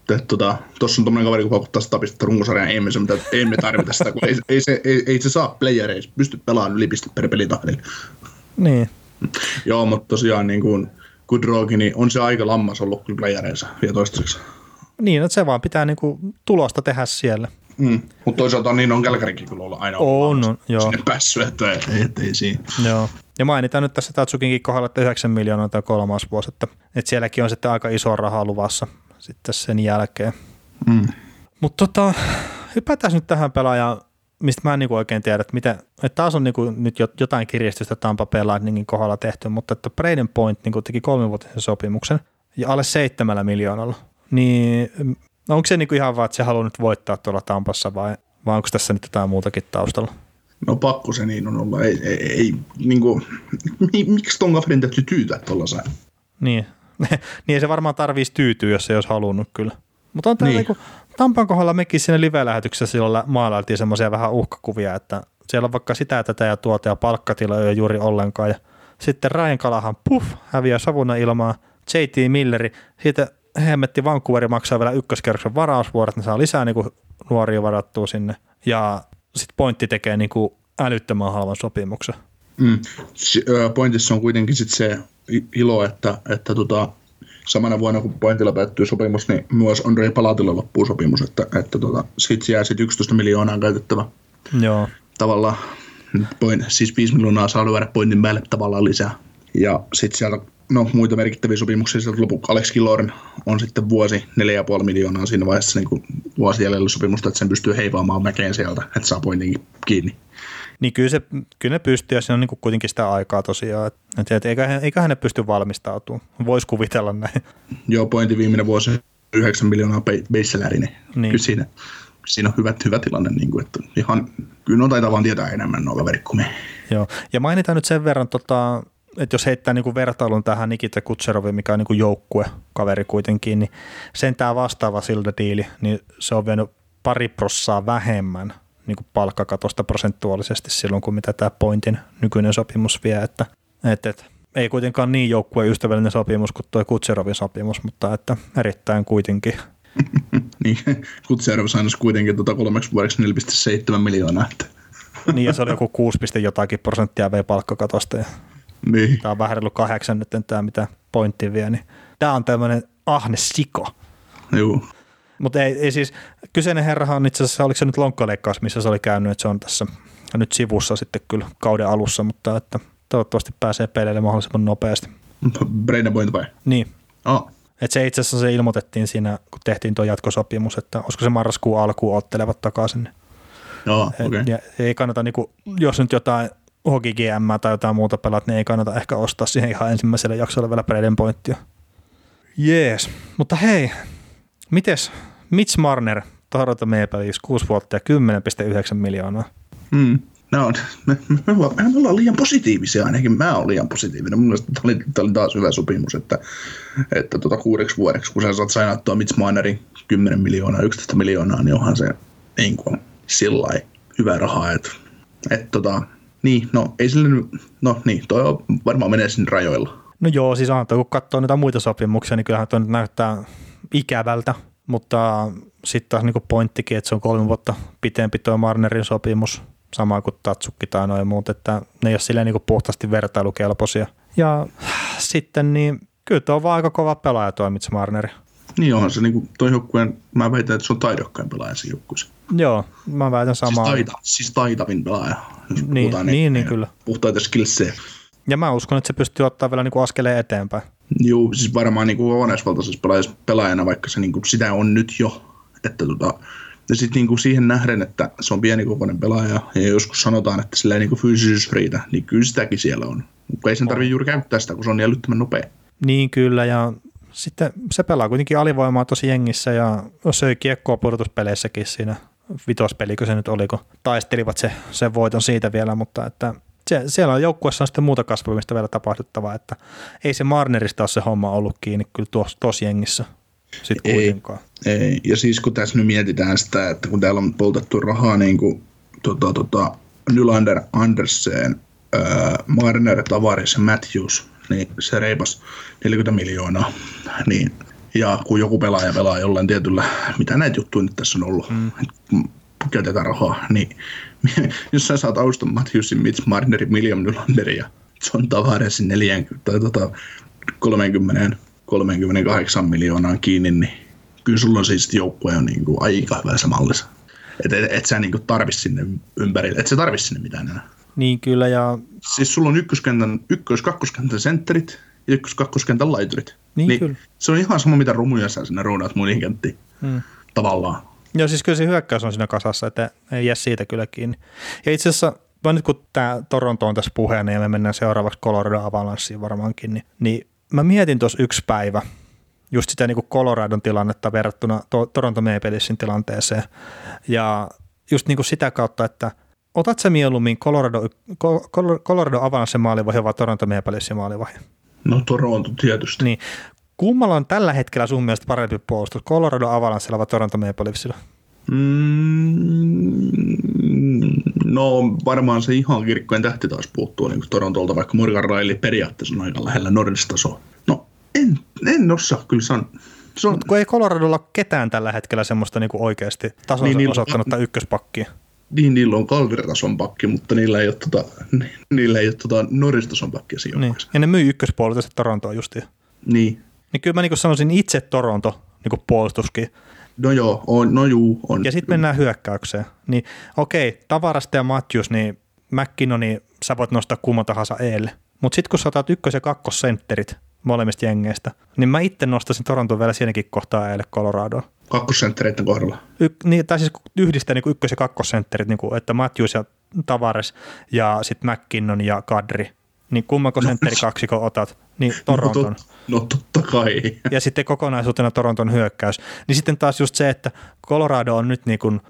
tuossa tota, on tuommoinen kaveri, kun paukuttaa sitä pistettä runkosarjaan, ei me, se, mitä, ei me tarvita sitä, kun ei, ei, se, ei, ei se saa playereissa pysty pelaamaan yli pistet per pelitahdilla. Niin, Joo, mutta tosiaan niin kuin Goodrogi, niin on se aika lammas ollut kyllä playereissa vielä toistaiseksi. Niin, että se vaan pitää niin kuin tulosta tehdä siellä. Mm. Mutta toisaalta niin on Kälkärikin kyllä olla aina on, on joo. sinne päässyt, että ei, et, ei siinä. Joo. Ja mainitaan nyt tässä Tatsukinkin kohdalla, että 9 miljoonaa tai kolmas vuosi, että, että sielläkin on sitten aika iso raha luvassa sitten sen jälkeen. Mm. Mutta tota, hypätään nyt tähän pelaajaan mistä mä en niin oikein tiedä, että, mitä, että taas on niin kuin nyt jotain kiristystä Tampa Lightningin kohdalla tehty, mutta että Braden Point niin teki kolmivuotisen sopimuksen ja alle seitsemällä miljoonalla, niin no onko se niin kuin ihan vaan, että se haluaa nyt voittaa tuolla Tampassa vai, vai onko tässä nyt jotain muutakin taustalla? No pakko se niin on olla. Ei, ei, ei niin kuin, miksi ton kaverin täytyy tyytää tuollaiseen? Niin, [laughs] niin se varmaan tarvitsisi tyytyä, jos ei olisi halunnut kyllä. Mutta on niin. niin Tampan kohdalla mekin siinä live-lähetyksessä silloin maalailtiin semmoisia vähän uhkakuvia, että siellä on vaikka sitä, tätä ja tuota ja ole juuri ollenkaan. Ja sitten Ryan Kalahan, puff, häviää savuna ilmaa. JT Milleri, siitä hemmetti Vancouveri maksaa vielä ykköskerroksen varausvuorot, ne saa lisää niin kuin nuoria varattua sinne. Ja sitten pointti tekee niin kuin älyttömän halvan sopimuksen. Mm. Pointissa on kuitenkin sit se ilo, että, että tota, samana vuonna kun pointilla päättyy sopimus, niin myös Andrei Palatilla loppuu sopimus, että, että tota, siitä jää sitten 11 miljoonaa käytettävä. Joo. Tavallaan, point, siis 5 miljoonaa saa lyödä pointin päälle tavallaan lisää. Ja sitten sieltä no, muita merkittäviä sopimuksia sieltä lopuksi Alex Killoren on sitten vuosi 4,5 miljoonaa siinä vaiheessa niin vuosi jäljellä sopimusta, että sen pystyy heivaamaan mäkeen sieltä, että saa pointinkin kiinni. Niin kyllä, se, kyllä ne pystyy ja siinä on niin kuitenkin sitä aikaa tosiaan. Että, että eiköhän, eiköhän ne pysty valmistautumaan. Voisi kuvitella näin. Joo, pointti viimeinen vuosi 9 miljoonaa base niin, niin. kyllä siinä, siinä on hyvä, hyvä tilanne. Niin kuin, että ihan, kyllä on taitaa vaan tietää enemmän kuin me. Joo, ja mainitaan nyt sen verran, tota, että jos heittää niin kuin vertailun tähän Nikita Kutseroviin, mikä on niin kuin joukkue kaveri kuitenkin, niin sen tämä vastaava siltä diili, niin se on vienyt pari prossaa vähemmän niin kuin palkkakatosta prosentuaalisesti silloin, kuin mitä tämä Pointin nykyinen sopimus vie, että, että, että ei kuitenkaan niin joukkueen ystävällinen sopimus kuin tuo Kutserovin sopimus, mutta että erittäin kuitenkin. [laughs] niin, Kutserov sainasi kuitenkin tuota kolmeksi vuodeksi 4,7 miljoonaa. Että. niin, ja se oli joku 6, jotakin prosenttia vei palkkakatosta. Ja niin. Tämä on vähän reilu kahdeksan nyt tämä, mitä pointti vie. Niin tämä on tämmöinen ahne siko. Joo. Mutta ei, ei, siis, kyseinen herrahan on itse asiassa, oliko se nyt lonkkaleikkaus, missä se oli käynyt, että se on tässä nyt sivussa sitten kyllä kauden alussa, mutta että toivottavasti pääsee peleille mahdollisimman nopeasti. Brain Point vai? Niin. Oh. Et se itse asiassa se ilmoitettiin siinä, kun tehtiin tuo jatkosopimus, että olisiko se marraskuun alkuun ottelevat takaisin. Joo, okay. ja ei kannata, niin kuin, jos nyt jotain Hoki GM tai jotain muuta pelaat, niin ei kannata ehkä ostaa siihen ihan ensimmäiselle jaksolle vielä Braden Pointtia. Jees, mutta hei, mites Mitch Marner, Toronto Maple Leafs, 6 vuotta ja 10,9 miljoonaa. Mm. No, me, me, me, ollaan, me ollaan liian positiivisia, ainakin mä olen liian positiivinen. Mun mielestä tämä oli, oli taas hyvä sopimus, että, että tuota kuudeksi vuodeksi, kun sä saat sainattua Mitch Marnerin 10 miljoonaa, 11 miljoonaa, niin onhan se niin kuin, sillä hyvä raha, että, että tota, niin, no ei sille nyt, no niin, toi varmaan menee sinne rajoilla. No joo, siis on, kun katsoo niitä muita sopimuksia, niin kyllähän toi nyt näyttää ikävältä, mutta sitten taas niin pointtikin, että se on kolme vuotta pitempi tuo Marnerin sopimus, sama kuin Tatsukki tai noin muut, että ne ei ole silleen niin puhtaasti vertailukelpoisia. Ja sitten niin kyllä tuo on vaan aika kova pelaaja tuo Mitch Marneri. Niin onhan se niin kuin toi joukkueen, mä väitän, että se on taidokkain pelaaja siinä joukkueessa. Joo, mä väitän samaa. Siis, taita, siis taitavin pelaaja, jos niin, niin, niin, niin, niin kyllä. Puhtaita skillsejä. Ja mä uskon, että se pystyy ottaa vielä niin kuin askeleen eteenpäin. Joo, siis varmaan niin kokonaisvaltaisessa pelaajana, vaikka se niin kuin sitä on nyt jo. Että tota, ja sitten niin kuin siihen nähden, että se on pienikokoinen pelaaja, ja joskus sanotaan, että sillä ei niin kuin fyysisyys riitä, niin kyllä sitäkin siellä on. Mutta ei sen tarvitse juuri käyttää sitä, kun se on niin älyttömän nopea. Niin kyllä, ja sitten se pelaa kuitenkin alivoimaa tosi jengissä, ja söi kiekkoa pudotuspeleissäkin siinä vitospelikö se nyt oli, kun taistelivat se, sen voiton siitä vielä, mutta että se, siellä on joukkueessa on sitten muuta kasvamista vielä tapahduttavaa, että ei se Marnerista ole se homma ollut kiinni kyllä tuossa tos jengissä sitten kuitenkaan. Ei, ja siis kun tässä nyt mietitään sitä, että kun täällä on poltettu rahaa niin kuin tota, tota, Nylander, Andersen, äh, Marner, Tavares ja Matthews, niin se reipas 40 miljoonaa. Niin, ja kun joku pelaaja pelaa jollain tietyllä, mitä näitä juttuja nyt tässä on ollut, mm. käytetään rahaa, niin [laughs] jos sä saat Auston Matthewsin, Mitch Marnerin, William Nylanderin ja John Tavaresin 40 tai tota 30 38 miljoonaa kiinni, niin kyllä sulla on siis joukkue on niin kuin aika hyvässä mallissa. Että et, et sä niin tarvitse sinne ympärille, et sä tarvitse sinne mitään enää. Niin kyllä ja... Siis sulla on ykköskentän, ykkös, kakkoskentän sentterit ja ykkös, kakkoskentän laiturit. Niin, niin kyllä. Se on ihan sama, mitä rumuja sä sinne ruudaat muihin kenttiin. Hmm. Tavallaan. Joo, siis kyllä se hyökkäys on siinä kasassa, että ei jää siitä kyllä kiinni. Ja itse asiassa nyt kun tämä Toronto on tässä puheena ja me mennään seuraavaksi Colorado Avalanssiin varmaankin, niin, niin mä mietin tuossa yksi päivä just sitä niin kuin Coloradon tilannetta verrattuna to- Toronto Maple Leafsin tilanteeseen. Ja just niin kuin sitä kautta, että otat sä mieluummin Colorado, Colorado Avalanche maalivahi vai Toronto Maple Leafsin maalivahi? No Toronto tietysti. Niin, Kummalla on tällä hetkellä sun mielestä parempi puolustus? Colorado Avalanchella vai Toronto Maple? Mm, no varmaan se ihan kirkkojen tähti taas puuttuu niin Torontolta, vaikka Morgan Riley periaatteessa on aika lähellä Nordistasoa. No en, en osaa kyllä sanoa. Se on... kun ei Coloradolla ketään tällä hetkellä semmoista niin oikeasti tasonsa niin, osoittanutta ykköspakkia. Niin, niillä on kalveritason pakki, mutta niillä ei ole, tota, niillä ei ole tota Nordistason pakkia siinä niin. Ja ne myi ykköspuolelta Torontoa justiin. Niin. Niin kyllä mä niin sanoisin itse Toronto niin puolustuskin No joo, on, no juu, on. Ja sitten mennään hyökkäykseen. Niin okei, Tavarasta ja Matthews, niin McKinnoni sä voit nostaa kumman tahansa eelle. Mutta sitten kun sä otat ykkös- ja kakkosentterit molemmista jengeistä, niin mä itse nostaisin Toronton vielä siinäkin kohtaa eelle Coloradoon. Kakkosenttereiden kohdalla? Y- niin, tai siis yhdistää niin ykkös- ja kakkosentterit, niin kuin, että Matthews ja Tavares ja sitten McKinnon ja Kadri – niin kummanko no, sentteri kaksiko otat, niin no Toronton. No, tot, no totta kai. Ja sitten kokonaisuutena Toronton hyökkäys. Niin sitten taas just se, että Colorado on nyt niin kuin,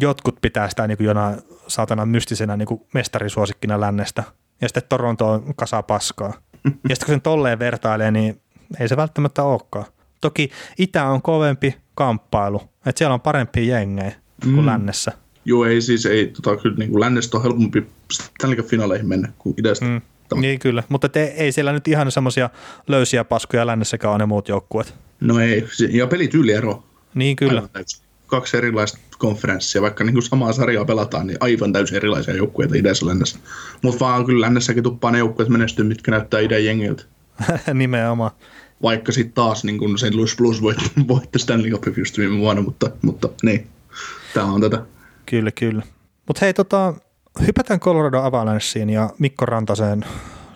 jotkut pitää sitä niin kuin jonain saatana mystisenä niin kuin mestarisuosikkina lännestä. Ja sitten Toronto on kasa paskaa. Ja sitten kun sen tolleen vertailee, niin ei se välttämättä olekaan. Toki Itä on kovempi kamppailu, että siellä on parempia jengejä kuin mm. lännessä. Joo, ei siis, ei, tota, kyllä niin kuin lännestä on helpompi Stanley finaaleihin mennä kuin idästä. Mm. Niin kyllä, mutta te, ei siellä nyt ihan semmoisia löysiä paskuja lännessäkään ole ne muut joukkueet. No ei, ja pelityyliero. Niin kyllä. Kaksi erilaista konferenssia, vaikka niin kuin samaa sarjaa pelataan, niin aivan täysin erilaisia joukkueita idässä lännessä. Mutta vaan kyllä lännessäkin tuppaa ne joukkueet menestyä, mitkä näyttää idän jengiltä. [laughs] Nimenomaan. Vaikka sitten taas niin kuin St. Louis Blues voitti, [laughs] voitti Stanley Cup just viime vuonna, mutta, mutta niin, tämä on tätä. Kyllä, kyllä. Mutta hei, tota, hypätään Colorado Avalancheen ja Mikko Rantaseen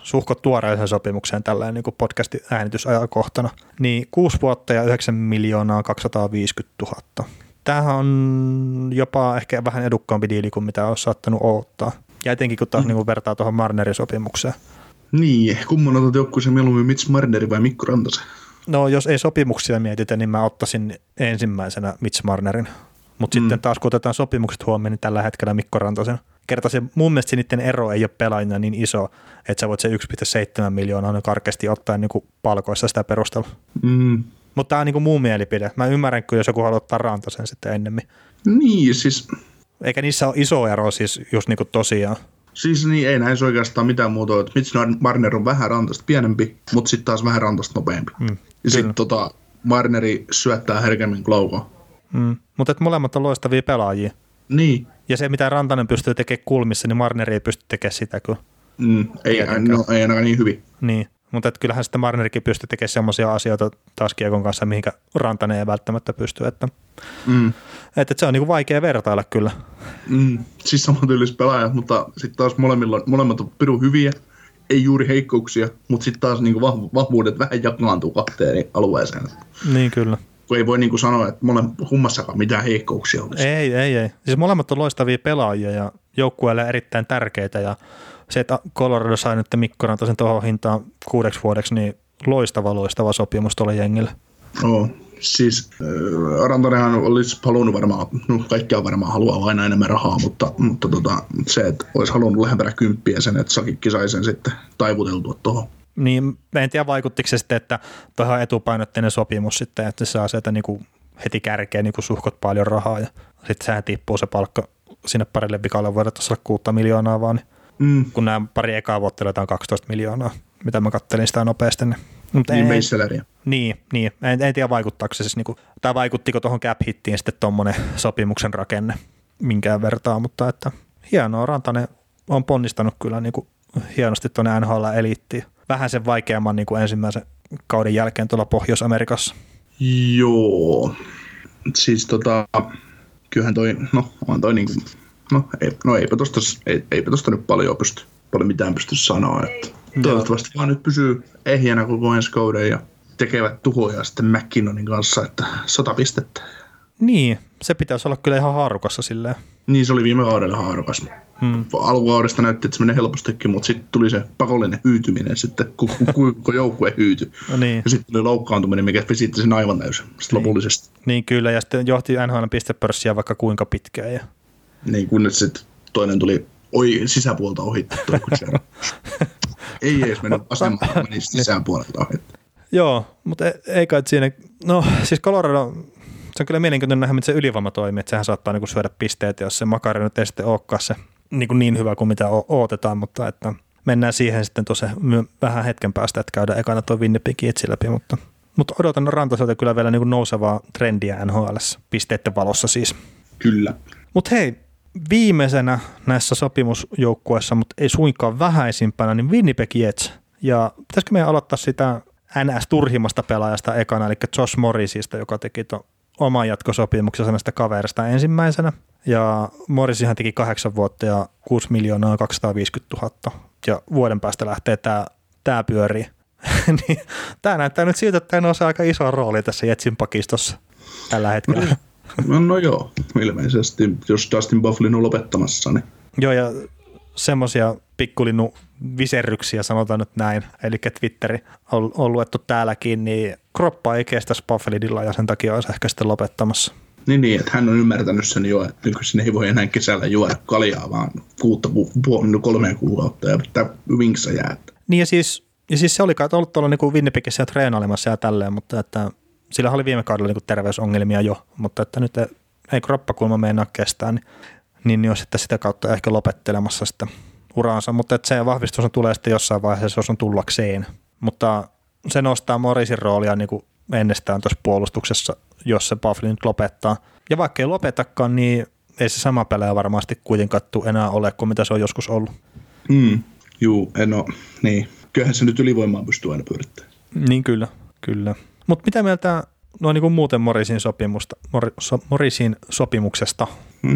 suhkot tuoreeseen sopimukseen tällä niin podcastin äänitysajakohtana, niin 6 vuotta ja 9 miljoonaa 250 000. Tämähän on jopa ehkä vähän edukkaampi diili kuin mitä olisi saattanut odottaa. Ja etenkin kun taas mm. niin kuin vertaa tuohon Marnerin sopimukseen. Niin, kumman otat joukkueeseen mieluummin Mitch Marneri vai Mikko Rantasen? No jos ei sopimuksia mietitä, niin mä ottaisin ensimmäisenä Mitch Marnerin. Mutta mm. sitten taas kun otetaan sopimukset huomioon, niin tällä hetkellä Mikko Rantasen – kerta se, mun mielestä niiden ero ei ole pelaajina niin iso, että sä voit se 1,7 miljoonaa niin karkeasti ottaen niin palkoissa sitä perustella. Mm. Mutta tämä on niin muun mielipide. Mä ymmärrän kyllä, jos joku haluaa ottaa rantasen sitten ennemmin. Niin, siis... Eikä niissä ole iso ero siis just niin kuin tosiaan. Siis niin, ei näissä oikeastaan mitään muuta. Mitch Marner on vähän rantasta pienempi, mutta sitten taas vähän rantasta nopeampi. Mm, ja sitten tota, Marneri syöttää herkemmin Glaukoa. Mm. Mutta molemmat on loistavia pelaajia. Niin. Ja se, mitä Rantanen pystyy tekemään kulmissa, niin Marneri ei pysty tekemään sitä kyllä. Mm, ei, no, ei ainakaan niin hyvin. Niin, mutta että kyllähän sitten Marnerikin pystyy tekemään sellaisia asioita taas Kiekon kanssa, mihinkä Rantanen ei välttämättä pysty. Että, mm. Että, se on niin vaikea vertailla kyllä. Mm, siis samantyylliset pelaajat, mutta sitten taas molemmilla, molemmat on pirun hyviä, ei juuri heikkouksia, mutta sitten taas niin vahvuudet vähän jakaantuu kahteen alueeseen. Niin kyllä kun ei voi niin kuin sanoa, että mole, kummassakaan mitään heikkouksia olisi. Ei, ei, ei. Siis molemmat on loistavia pelaajia ja joukkueelle erittäin tärkeitä ja se, että Colorado sai nyt Mikko Rantasen tuohon hintaan kuudeksi vuodeksi, niin loistava, loistava sopimus tuolle jengille. Oo, siis äh, Rantanenhan olisi halunnut varmaan, no kaikkia varmaan haluaa aina enemmän rahaa, mutta, mutta tota, se, että olisi halunnut lähempänä kymppiä sen, että Sakikki sai sen sitten taivuteltua tuohon. Niin, en tiedä vaikuttiko se sitten, että tuohon etupainotteinen sopimus sitten, että se saa sieltä niin kuin heti kärkeen niin kuin suhkot paljon rahaa ja sitten sehän tippuu se palkka sinne parille vikalle vuodelle tuossa 6 miljoonaa vaan, niin mm. kun nämä pari ekaa vuotta 12 miljoonaa, mitä mä kattelin sitä nopeasti. Niin, mutta niin, en, niin, niin, en, en tiedä vaikuttaako se siis, niin kuin, tai vaikuttiko tuohon cap hittiin sitten tuommoinen sopimuksen rakenne minkään vertaa, mutta että hienoa, Rantanen on ponnistanut kyllä niin kuin hienosti tuonne NHL-eliittiin vähän sen vaikeamman niin kuin ensimmäisen kauden jälkeen tuolla Pohjois-Amerikassa. Joo, siis tota, kyllähän toi, no on toi niin kuin, no, ei, no eipä tosta, ei, eipä tosta nyt paljon pysty, paljon mitään pysty sanoa, että toivottavasti vaan nyt pysyy ehjänä koko ensi kauden ja tekevät tuhoja sitten McKinnonin kanssa, että sata pistettä. Niin, se pitäisi olla kyllä ihan haarukassa silleen. Niin, se oli viime kaudella haarukas. Hmm. Alkukaudesta näytti, että se menee helpostikin, mutta sitten tuli se pakollinen hyytyminen sitten, kun, kun, kun joukkue hyytyi. [laughs] No niin. Ja sitten tuli loukkaantuminen, mikä vesitti sen aivan täysin niin. lopullisesti. Niin kyllä, ja sitten johti NHL pistepörssiä vaikka kuinka pitkään. Ja... Niin, kunnes sitten toinen tuli oi, sisäpuolta ohitettu. [laughs] ei edes mennyt vasemmalta, meni sisäpuolelta ohi. Joo, mutta e- ei kai siinä, no siis Colorado, se on kyllä mielenkiintoinen nähdä, miten se ylivoima toimii, että sehän saattaa niin kuin syödä pisteet, jos se makari nyt ei sitten olekaan se niin, kuin niin hyvä kuin mitä odotetaan, mutta että mennään siihen sitten tosi vähän hetken päästä, että käydään ekana tuo Winnipeg etsi läpi, mutta, mutta odotan Rantaselta kyllä vielä niin kuin nousevaa trendiä NHL pisteiden valossa siis. Kyllä. Mutta hei, viimeisenä näissä sopimusjoukkueissa, mutta ei suinkaan vähäisimpänä, niin Winnipeg Jets. Ja pitäisikö meidän aloittaa sitä NS-turhimmasta pelaajasta ekana, eli Josh Morrisista, joka teki tuon oman jatkosopimuksensa näistä kaverista ensimmäisenä. Ja Morrisihan teki kahdeksan vuotta ja 6 miljoonaa 250 000. Ja vuoden päästä lähtee tämä tää pyörii. [laughs] niin, tämä näyttää nyt siltä, että tämä on aika iso rooli tässä Jetsin pakistossa tällä hetkellä. No, no joo, [laughs] ilmeisesti, jos Dustin Bufflin on lopettamassa. Niin. Joo, ja semmoisia pikkulinnu viserryksiä, sanotaan nyt näin, eli Twitteri on, on luettu täälläkin, niin kroppa ei kestä Spafflidilla ja sen takia olisi ehkä sitten lopettamassa. Niin, niin, että hän on ymmärtänyt sen jo, että nykyisin ei voi enää kesällä juoda kaljaa, vaan kuutta pu- kolme kuukautta ja pitää vinksa jää. Niin ja siis, ja siis se oli kai ollut tuolla niin Winnipegissä ja treenailemassa ja tälleen, mutta että sillä oli viime kaudella niin terveysongelmia jo, mutta että nyt ei, kroppakulma meinaa kestää, niin, niin, niin olisi sitten sitä kautta ehkä lopettelemassa sitten uraansa, mutta että se vahvistus on tulee sitten jossain vaiheessa, jos on tullakseen. Mutta se nostaa Morisin roolia niin kuin ennestään tuossa puolustuksessa, jos se Buffalo nyt lopettaa. Ja vaikka ei lopetakaan, niin ei se sama pelejä varmasti kuitenkaan enää ole kuin mitä se on joskus ollut. Mm, juu, en ole, niin. Kyllähän se nyt ylivoimaa pystyy aina pyörittämään. Niin kyllä, kyllä. Mutta mitä mieltä no niin kuin muuten Morisin, sopimusta, Mor, so, Morisin sopimuksesta?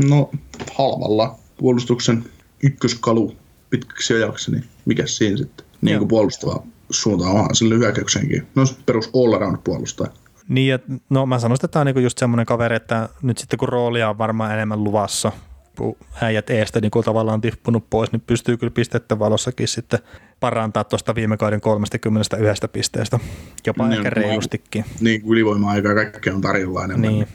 No halvalla puolustuksen ykköskalu pitkäksi ajaksi, niin mikä siinä sitten? Niin kuin puolustava suuntaan onhan sille hyökkäyksenkin. No perus all around puolustaja. Niin, ja no mä sanoisin, että tämä on niinku just semmoinen kaveri, että nyt sitten kun roolia on varmaan enemmän luvassa, kun äijät eestä niin kun tavallaan on tippunut pois, niin pystyy kyllä pistettä valossakin sitten parantaa tuosta viime kauden 31 pisteestä, jopa niin, ehkä reilustikin. Niin, ylivoima-aika ja kaikkea on tarjolla enemmän. Niin.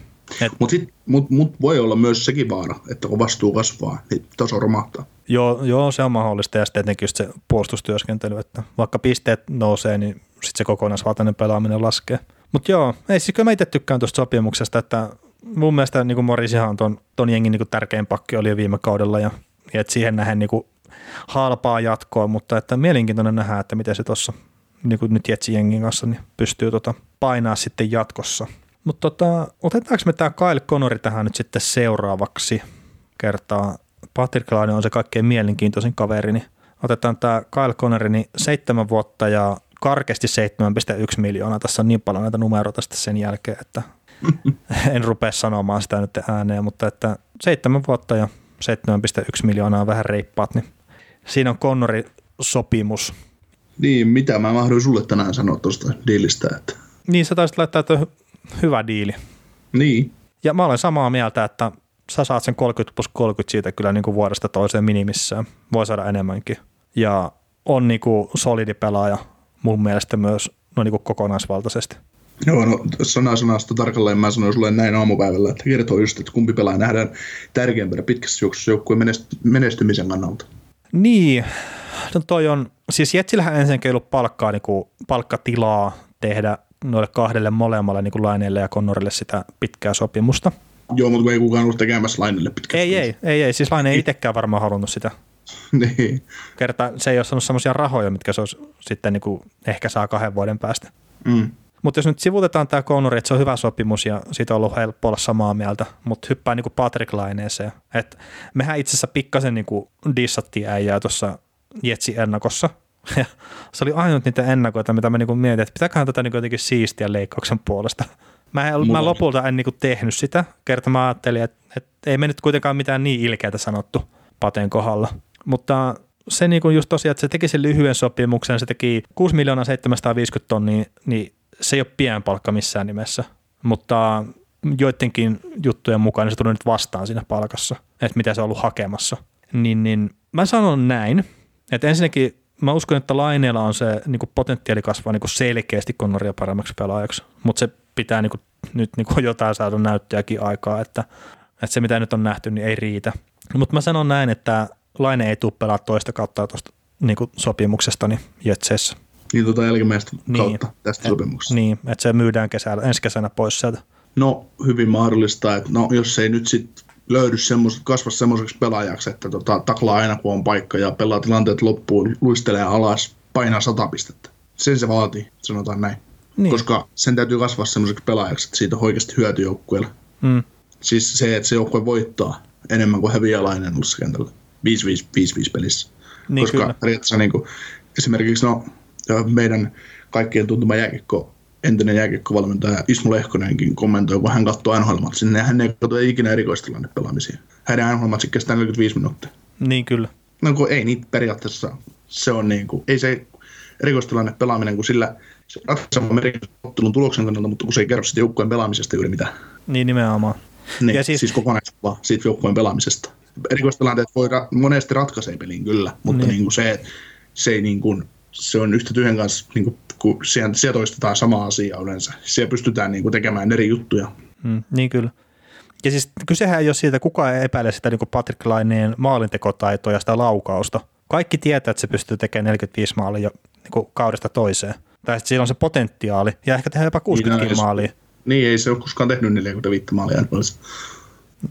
Mutta mut, mut voi olla myös sekin vaara, että kun vastuu kasvaa, niin taso romahtaa. Joo, joo, se on mahdollista ja sitten etenkin just se puolustustyöskentely, että vaikka pisteet nousee, niin sitten se kokonaisvaltainen pelaaminen laskee. Mutta joo, ei siis kyllä mä itse tykkään tuosta sopimuksesta, että mun mielestä niin kuin Morisihan on ton, ton jengin niin kuin tärkein pakki oli jo viime kaudella ja, ja että siihen nähden niin kuin halpaa jatkoa, mutta että mielenkiintoinen nähdä, että miten se tuossa niin kuin nyt Jetsin jengin kanssa niin pystyy tota painaa sitten jatkossa. Mutta tota, otetaanko me tämä Kyle Connori tähän nyt sitten seuraavaksi kertaa? Patrick Laine on se kaikkein mielenkiintoisin kaveri, niin otetaan tämä Kyle Connori, niin seitsemän vuotta ja karkeasti 7,1 miljoonaa. Tässä on niin paljon näitä numeroita sitten sen jälkeen, että [laughs] en rupea sanomaan sitä nyt ääneen, mutta että seitsemän vuotta ja 7,1 miljoonaa vähän reippaat, niin siinä on Connori sopimus. Niin, mitä mä mahdoin sulle tänään sanoa tuosta diilistä? Että... Niin, sä taisit laittaa, että hyvä diili. Niin. Ja mä olen samaa mieltä, että sä saat sen 30 plus 30 siitä kyllä niin kuin vuodesta toiseen minimissään. Voi saada enemmänkin. Ja on niin kuin solidi pelaaja mun mielestä myös no niin kuin kokonaisvaltaisesti. Joo, no sana sanasta tarkalleen mä sanoin sulle näin aamupäivällä, että kertoo just, että kumpi pelaaja nähdään tärkeämpänä pitkässä juoksussa joukkueen menestymisen kannalta. Niin, no toi on, siis Jetsillähän ensinnäkin ei ollut palkkaa, niin kuin, palkkatilaa tehdä noille kahdelle molemmalle niin kuin Laineelle ja Connorille sitä pitkää sopimusta. Joo, mutta ei kukaan ollut tekemässä Lainelle pitkää ei, ei, ei, ei, siis Laine ei itsekään varmaan halunnut sitä. [laughs] niin. Kerta se ei ole saanut sellaisia rahoja, mitkä se olisi sitten niin kuin ehkä saa kahden vuoden päästä. Mm. Mutta jos nyt sivutetaan tämä Connori, että se on hyvä sopimus ja siitä on ollut helppo olla samaa mieltä, mutta hyppää niin kuin Patrick Laineeseen. Et mehän itse asiassa pikkasen niin kuin dissattiin äijää tuossa Jetsi ennakossa. [laughs] Ja se oli ainut niitä ennakoita, mitä mä niinku mietin, että pitääköhän tätä niinku jotenkin siistiä leikkauksen puolesta. Mä, en, mä lopulta en niinku tehnyt sitä, kerta mä ajattelin, että, että ei me nyt kuitenkaan mitään niin ilkeätä sanottu Pateen kohdalla. Mutta se niinku just tosiaan, että se teki sen lyhyen sopimuksen, se teki 6 miljoonaa 750 tonnia, niin se ei ole pien palkka missään nimessä, mutta joidenkin juttujen mukaan niin se tuli nyt vastaan siinä palkassa, että mitä se on ollut hakemassa. Niin, niin mä sanon näin, että ensinnäkin mä uskon, että Laineella on se niin kuin potentiaali kasvaa niin kuin selkeästi Connoria paremmaksi pelaajaksi, mutta se pitää niin kuin, nyt niin kuin jotain saada näyttöäkin aikaa, että, että se mitä nyt on nähty, niin ei riitä. Mutta mä sanon näin, että Laine ei tule pelaa toista kautta tuosta niin sopimuksestani Jetseissä. Niin tota jälkimmäistä Niin. kautta tästä sopimuksesta. Niin, että se myydään kesällä, ensi kesänä pois sieltä. No, hyvin mahdollista, että no, jos ei nyt sit löydy semmos, kasva semmoiseksi pelaajaksi, että tota, taklaa aina kun on paikka ja pelaa tilanteet loppuun, luistelee alas, painaa sata pistettä. Sen se vaatii, sanotaan näin. Niin. Koska sen täytyy kasvaa semmoiseksi pelaajaksi, että siitä on oikeasti hyöty joukkueelle. Mm. Siis se, että se joukkue voittaa enemmän kuin häviää lainennussa kentällä. 5-5 pelissä. Niin, Koska kyllä. periaatteessa niin kuin, esimerkiksi no, meidän kaikkien tuntuma jääkikko, entinen jääkikkovalmentaja Ismo Lehkonenkin kommentoi, kun hän katsoo nhl niin hän ei katso ikinä erikoistilanne pelaamisia. Hänen nhl kestää 45 minuuttia. Niin kyllä. No kun ei niitä periaatteessa, se on niin kuin, ei se erikoistilanne pelaaminen, kun sillä se ratkaiseva merkitys ottelun tuloksen kannalta, mutta kun se ei kerro sitä joukkueen pelaamisesta juuri mitään. Niin nimenomaan. Niin, Ja siis- siis, kokonaisuudella siitä joukkueen pelaamisesta. Erikoistilanteet voi ra- monesti ratkaisee pelin kyllä, mutta Niin. niin. Niin se, se, ei niin kuin, se on yhtä tyhjän kanssa, niin kuin, kun siellä, siellä toistetaan sama asia yleensä. Siellä pystytään niin kuin, tekemään eri juttuja. Mm, niin kyllä. Ja siis kysehän ei ole siitä, kukaan ei epäile sitä niin kuin Patrick Laineen maalintekotaitoa ja sitä laukausta. Kaikki tietää, että se pystyy tekemään 45 maalia jo niin kuin kaudesta toiseen. Tai sillä on se potentiaali ja ehkä tehdään jopa 60 Niin, maalia. Niin, ei se ole koskaan tehnyt 45 maalia.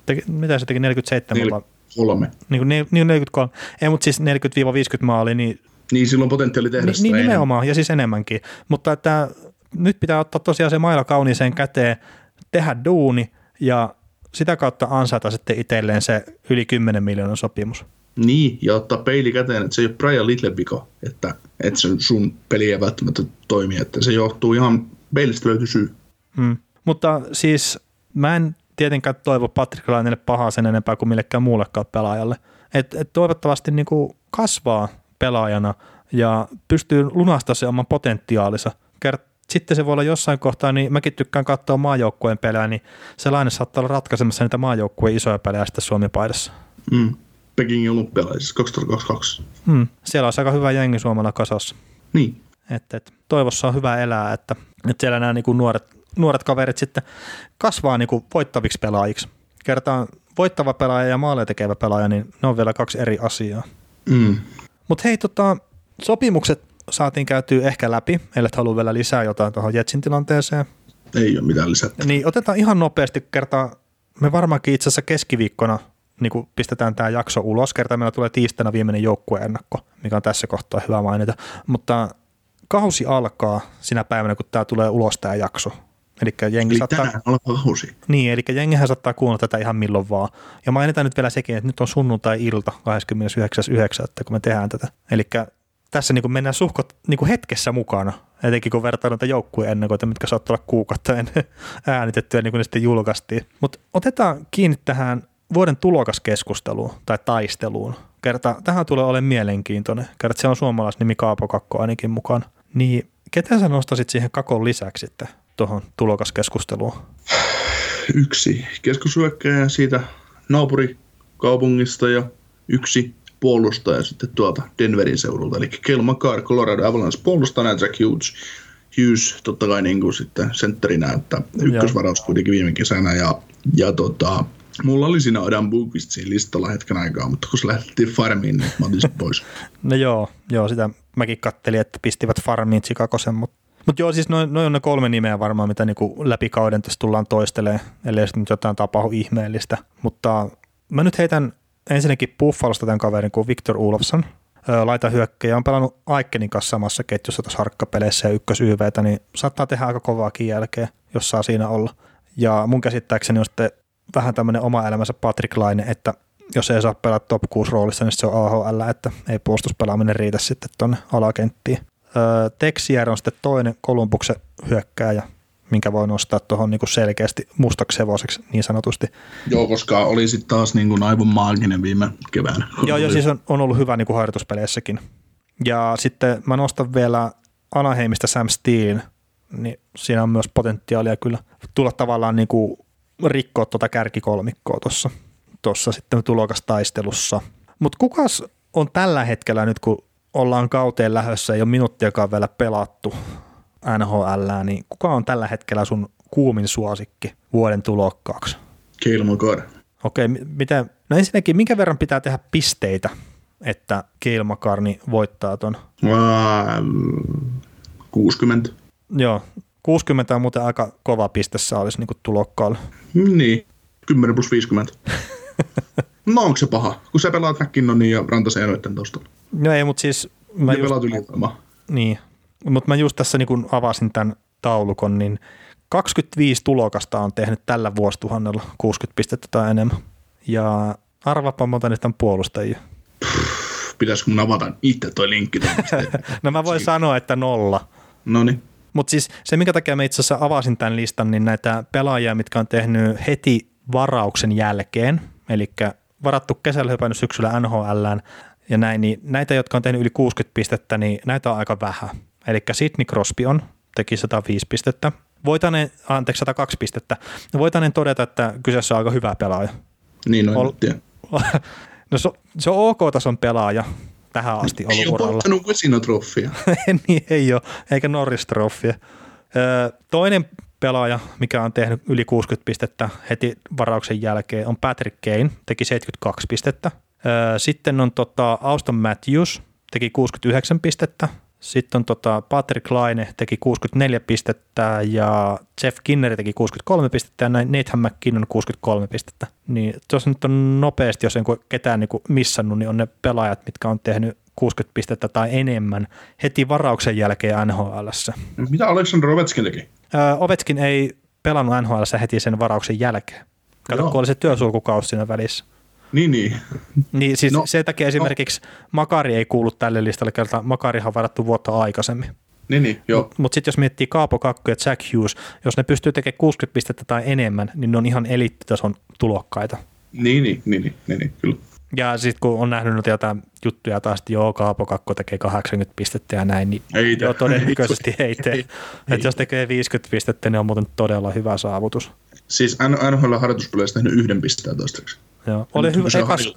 Teki, mitä se teki, 47 Nel- vai? Kolme. Niin, kuin, niin, niin 43. Ei, mutta siis 40-50 maalia, niin Niin, silloin potentiaali tehdä Niin, sitä niin enemmän. nimenomaan, ja siis enemmänkin. Mutta että nyt pitää ottaa tosiaan se maila kauniiseen käteen, tehdä duuni ja sitä kautta ansaita sitten itselleen se yli 10 miljoonan sopimus. Niin, ja ottaa peili käteen, että se ei ole Brian Little vika, että, että se sun peli ei välttämättä toimi, että se johtuu ihan, peilistä löytyy syy. Mm. Mutta siis mä en tietenkään toivo Patrick Lainelle pahaa sen enempää kuin millekään muullekaan pelaajalle. Et, et toivottavasti niin kuin kasvaa pelaajana ja pystyy lunastamaan se oman potentiaalinsa. Sitten se voi olla jossain kohtaa, niin mäkin tykkään katsoa maajoukkueen pelejä, niin se Laine saattaa olla ratkaisemassa niitä maajoukkueen isoja pelejä sitten Suomi-paidassa. Mm. Pekingin olympialaisissa 2022. Hmm. Siellä on aika hyvä jengi Suomella kasassa. Niin, Et, et, toivossa on hyvä elää, että, että siellä nämä niin nuoret, nuoret kaverit sitten kasvaa niin kuin voittaviksi pelaajiksi. Kertaan voittava pelaaja ja maaleja tekevä pelaaja, niin ne on vielä kaksi eri asiaa. mm. Mutta hei, tota, sopimukset saatiin käytyä ehkä läpi, ellei halua vielä lisää jotain tuohon Jetsin tilanteeseen. ei ole mitään lisättä. Niin otetaan ihan nopeasti kertaa, me varmaankin itse asiassa keskiviikkona niin kuin pistetään tämä jakso ulos, kertaa meillä tulee tiistaina viimeinen joukkueennakko, mikä on tässä kohtaa hyvä mainita, mutta kausi alkaa sinä päivänä, kun tämä tulee ulos tämä jakso. Eli jengi Eli saattaa, tänään alkaa kausi. niin, eli jengihän saattaa kuunnella tätä ihan milloin vaan. Ja mainitaan nyt vielä sekin, että nyt on sunnuntai-ilta 29.9., kun me tehdään tätä. Eli tässä niin mennään suhkot niin hetkessä mukana, etenkin kun vertaan noita joukkueen ennakoita, mitkä saattaa olla kuukautta ennen [laughs] äänitettyä, niin kuin ne sitten julkaistiin. Mutta otetaan kiinni tähän vuoden tulokaskeskusteluun tai taisteluun. Kerta, tähän tulee olemaan mielenkiintoinen. Kerta se on suomalaisnimi Kaapo Kakko ainakin mukaan. Niin ketä sä nostasit siihen Kakon lisäksi sitten tuohon tulokaskeskusteluun? Yksi keskushyökkäjä siitä naapurikaupungista ja yksi puolustaja sitten tuolta Denverin seudulta, eli Kel McCarr, Colorado Avalanche puolustajana ja Jack Hughes, Hughes totta kai niin kuin sitten sentterinä, että ykkösvaraus kuitenkin viime kesänä ja, ja tota, mulla oli siinä Adam Bukist siinä listalla hetken aikaa, mutta kun se lähdettiin farmiin, niin mä otin pois. [laughs] No joo, joo, sitä mäkin kattelin, että pistivät farmiin Chicagosen, mutta mut joo, siis noin noi on ne kolme nimeä varmaan, mitä niinku läpi kauden tässä tullaan toistelemaan, ellei nyt jotain tapahdu ihmeellistä. Mutta mä nyt heitän ensinnäkin Buffalosta tämän kaverin kuin Victor Olofsson, laita hyökkäjä, on pelannut Aikenin kanssa samassa ketjussa tuossa harkkapeleissä ja ykkös YVtä, niin saattaa tehdä aika kovaakin jälkeen, jos saa siinä olla. Ja mun käsittääkseni on sitten vähän tämmöinen oma elämänsä Patrick Laine, että jos ei saa pelata top 6 roolissa, niin se on AHL, että ei puolustuspelaaminen riitä sitten tuonne alakenttiin. Texier on sitten toinen Kolumbuksen hyökkääjä, minkä voi nostaa tuohon niin selkeästi mustaksi hevoseksi niin sanotusti. Joo, koska oli sitten taas niin kuin aivan maaginen viime keväänä. Joo, joo, siis on, on ollut hyvä niin kuin harjoituspeleissäkin. Ja sitten mä nostan vielä Anaheimista Sam Steelin, niin siinä on myös potentiaalia kyllä tulla tavallaan niin kuin rikkoa tuota kärkikolmikkoa tuossa tuossa sitten tulokastaistelussa. Mutta kukas on tällä hetkellä nyt, kun ollaan kauteen lähössä, ei ole minuuttiakaan vielä pelattu NHL, niin kuka on tällä hetkellä sun kuumin suosikki vuoden tulokkaaksi? McCarr. Okei, mi- miten, no ensinnäkin, minkä verran pitää tehdä pisteitä, että Cale McCartney voittaa ton? Ää, mm, 60. Joo, 60 on muuten aika kova piste olisi niin tulokkaalle. Niin, 10 plus 50. [laughs] no onko se paha, kun sä pelaat McKinnonin ja Rantasen noiden taustalla. No ei, mutta siis... Mä ja just, pelaat ylivoimaa. Niin, mutta mä just tässä niin avasin tämän taulukon, niin 25 tulokasta on tehnyt tällä vuosituhannella 60 pistettä tai enemmän. Ja arvapa monta niistä on puolustajia. Pitäisikö mun avata itse toi linkki? [laughs] no mä voin sanoa, että nolla. No niin. Mutta siis se, minkä takia mä itse asiassa avasin tämän listan, niin näitä pelaajia, mitkä on tehnyt heti varauksen jälkeen, eli varattu kesällä hypännyt syksyllä NHLään ja näin, niin näitä, jotka on tehnyt yli 60 pistettä, niin näitä on aika vähän. Eli Sidney Crosby on, teki 105 pistettä. Voitanen, anteeksi 102 pistettä. Voitanen todeta, että kyseessä on aika hyvä pelaaja. Niin, noin Ol- [laughs] No se, se on OK-tason pelaaja tähän asti ollut ei uralla. Ei ole Vesino-troffia. niin ei ole, eikä Norris-troffia. Toinen pelaaja, mikä on tehnyt yli 60 pistettä heti varauksen jälkeen, on Patrick Kane, teki 72 pistettä. Sitten on tota Auston Matthews, teki 69 pistettä. Sitten on tota Patrick Laine teki 64 pistettä ja Jeff Kinneri teki 63 pistettä ja näin Nathan McKinnon 63 pistettä. Niin jos nyt on nopeasti, jos en ketään niin missannut, niin on ne pelaajat, mitkä on tehnyt 60 pistettä tai enemmän heti varauksen jälkeen NHL. Mitä Aleksandr Ovetskin teki? Öö, Ovetskin ei pelannut NHL heti sen varauksen jälkeen. Kato, kun oli se työsulkukausi siinä välissä. Niin, niin. Niin siis no, sen takia esimerkiksi no. Makari ei kuulu tälle listalle, kerta Makarihan on varattu vuotta aikaisemmin. Niin, niin joo. Mutta mut sitten jos miettii Kaapo Kakku ja Jack Hughes, jos ne pystyy tekemään 60 pistettä tai enemmän, niin ne on ihan eliittitason tulokkaita. Niin, niin, niin, niin, niin, niin kyllä. Ja sitten kun on nähnyt noita jotain juttuja taas, että joo, Kaapo Kakko tekee 80 pistettä ja näin, niin ei joo, todennäköisesti [laughs] ei tee. Ei, että jos tekee 50 pistettä, niin on muuten todella hyvä saavutus. Siis NHL harjoituspeleissä tehnyt yhden pistettä toistaiseksi. Joo. Oli hyvä. Ekas,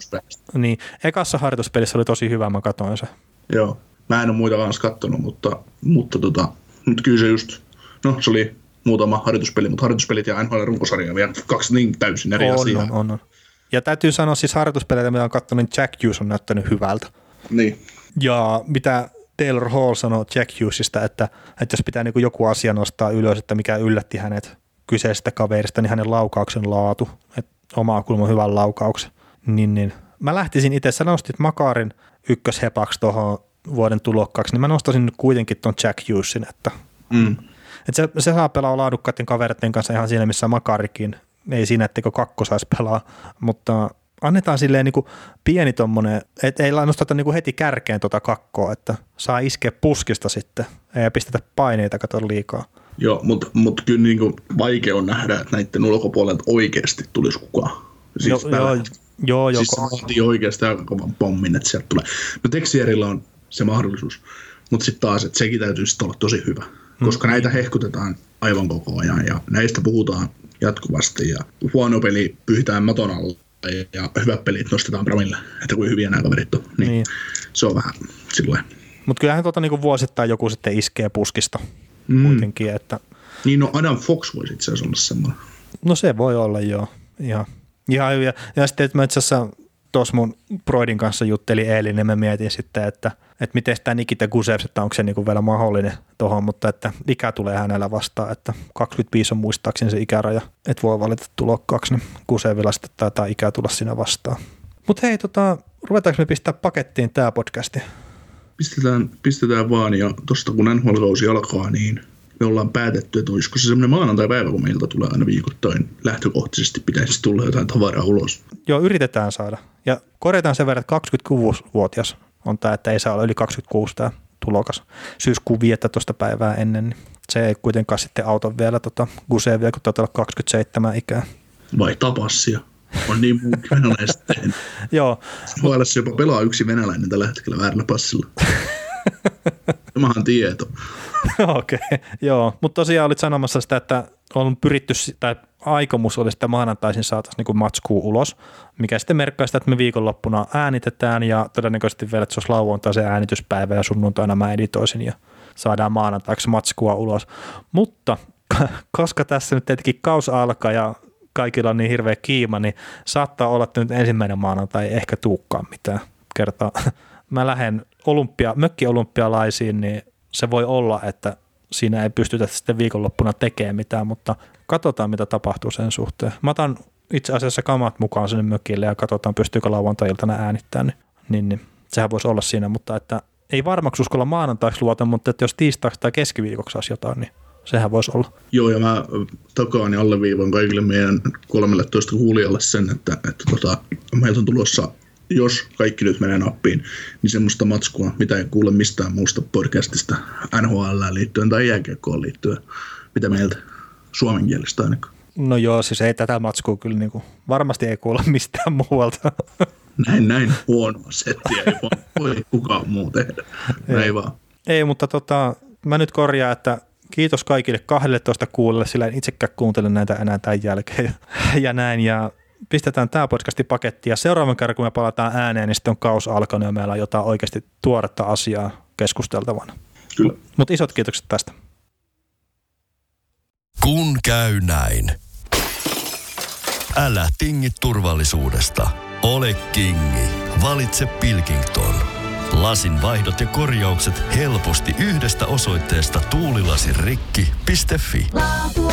niin, ekassa harjoituspelissä oli tosi hyvä, mä katsoin se. Joo. Mä en ole muita kanssa kattonut, mutta, mutta tota, nyt kyllä se just, no se oli muutama harjoituspeli, mutta harjoituspelit ja NHL runkosarja vielä kaksi niin täysin eri on, asiaa. On, on, on. Ja täytyy sanoa siis harjoituspeleitä, mitä on katsonut, niin Jack Hughes on näyttänyt hyvältä. Niin. Ja mitä Taylor Hall sanoi Jack Hughesista, että, että jos pitää niin joku asia nostaa ylös, että mikä yllätti hänet kyseisestä kaverista, niin hänen laukauksen laatu. Että omaa kulman hyvän laukauksen. Niin, niin. Mä lähtisin itse, sä nostit Makarin ykköshepaksi tuohon vuoden tulokkaaksi, niin mä nostaisin nyt kuitenkin tuon Jack Hughesin, että, mm. että se, se, saa pelaa laadukkaiden kavereiden kanssa ihan siinä, missä Makarikin. Ei siinä, etteikö kakko saisi pelaa, mutta annetaan silleen niin kuin pieni tommonen, että ei nostata niin kuin heti kärkeen tuota kakkoa, että saa iskeä puskista sitten, ei pistetä paineita kato liikaa. Joo, mutta mut kyllä niin kuin vaikea on nähdä, että näiden ulkopuolelta oikeasti tulisi kukaan. Siis joo, joo, joo, siis se vaatii oikeasti aika kovan pommin, että sieltä tulee. No Texierillä on se mahdollisuus, mutta sitten taas, että sekin täytyy sitten olla tosi hyvä, koska mm. näitä hehkutetaan aivan koko ajan ja näistä puhutaan jatkuvasti ja huono peli pyhitään maton alle ja hyvät pelit nostetaan pramille, että kuin hyviä nämä kaverit on. Niin, niin. Se on vähän silloin. Mutta kyllähän tuota niinku vuosittain joku sitten iskee puskista mm. kuitenkin. Että... Niin no Adam Fox voisi itse asiassa olla semmoinen. No se voi olla joo. Ihan, ihan hyviä. Ja sitten että mä itse asiassa tuossa mun Broidin kanssa jutteli eilen, niin mä mietin sitten, että, että miten tämä Nikita Gusev, että onko se niinku vielä mahdollinen tuohon, mutta että ikä tulee hänellä vastaan, että 25 on muistaakseni se ikäraja, että voi valita tulokkaaksi, niin Gusevilla sitten taitaa ikä tulla siinä vastaan. Mutta hei, tota, ruvetaanko me pistää pakettiin tämä podcasti? pistetään, pistetään vaan ja tuosta kun nhl alkaa, niin me ollaan päätetty, että olisiko se semmoinen maanantai-päivä, kun meiltä tulee aina viikoittain lähtökohtaisesti pitäisi tulla jotain tavaraa ulos. Joo, yritetään saada. Ja korjataan sen verran, että 26-vuotias on tämä, että ei saa olla yli 26 tämä tulokas syyskuun 15 päivää ennen, niin se ei kuitenkaan sitten auta vielä tota Gusevia, kun taitaa olla 27 ikää. Vai tapassia. On niin muu venäläiset tehnyt. [laughs] Joo. HLS jopa pelaa yksi venäläinen tällä hetkellä väärällä passilla. [laughs] Samahan tieto. [laughs] Okei, okay, joo. Mutta tosiaan olit sanomassa sitä, että on pyritty, tai aikomus oli, että maanantaisin saataisiin niin matskuu ulos, mikä sitten merkkaa sitä, että me viikonloppuna äänitetään ja todennäköisesti vielä, että se olisi lauantai se äänityspäivä ja sunnuntaina mä editoisin ja saadaan maanantaiksi matskua ulos. Mutta koska tässä nyt tietenkin kaus alkaa ja kaikilla on niin hirveä kiima, niin saattaa olla, että nyt ensimmäinen maanantai ei ehkä tuukkaan mitään kertaa. [laughs] Mä lähden olympia, mökkiolympialaisiin, niin se voi olla, että siinä ei pystytä sitten viikonloppuna tekemään mitään, mutta katsotaan mitä tapahtuu sen suhteen. Mä otan itse asiassa kamat mukaan sinne mökille ja katsotaan pystyykö lauantai-iltana äänittää, niin, niin, niin sehän voisi olla siinä, mutta että ei varmaksi uskalla maanantaiksi luota, mutta että jos tiistaiksi tai keskiviikoksi saisi jotain, niin sehän voisi olla. Joo, ja mä takaan ja alleviivan kaikille meidän 13 kuulijalle sen, että, että tota, meiltä on tulossa, jos kaikki nyt menee nappiin, niin semmoista matskua, mitä ei kuule mistään muusta podcastista NHL liittyen tai jääkiekkoon liittyen. Mitä meiltä? Suomen kielestä ainakaan. No joo, siis ei tätä matskua kyllä niin kuin, varmasti ei kuule mistään muualta. Näin, näin huono settiä ei voi, voi kukaan muu tehdä. Ei vaan. Ei, mutta tota, mä nyt korjaan, että kiitos kaikille 12 kuulelle, sillä en itsekään kuuntele näitä enää tämän jälkeen ja näin. Ja pistetään tämä podcasti pakettiin ja seuraavan kerran, kun me palataan ääneen, niin sitten on kaus alkanut ja meillä on jotain oikeasti tuoretta asiaa keskusteltavana. Kyllä. Mutta isot kiitokset tästä. Kun käy näin. Älä tingi turvallisuudesta. Ole kingi. Valitse Pilkington. Lasin vaihdot ja korjaukset helposti yhdestä osoitteesta tuulilasirikki.fi. Laatu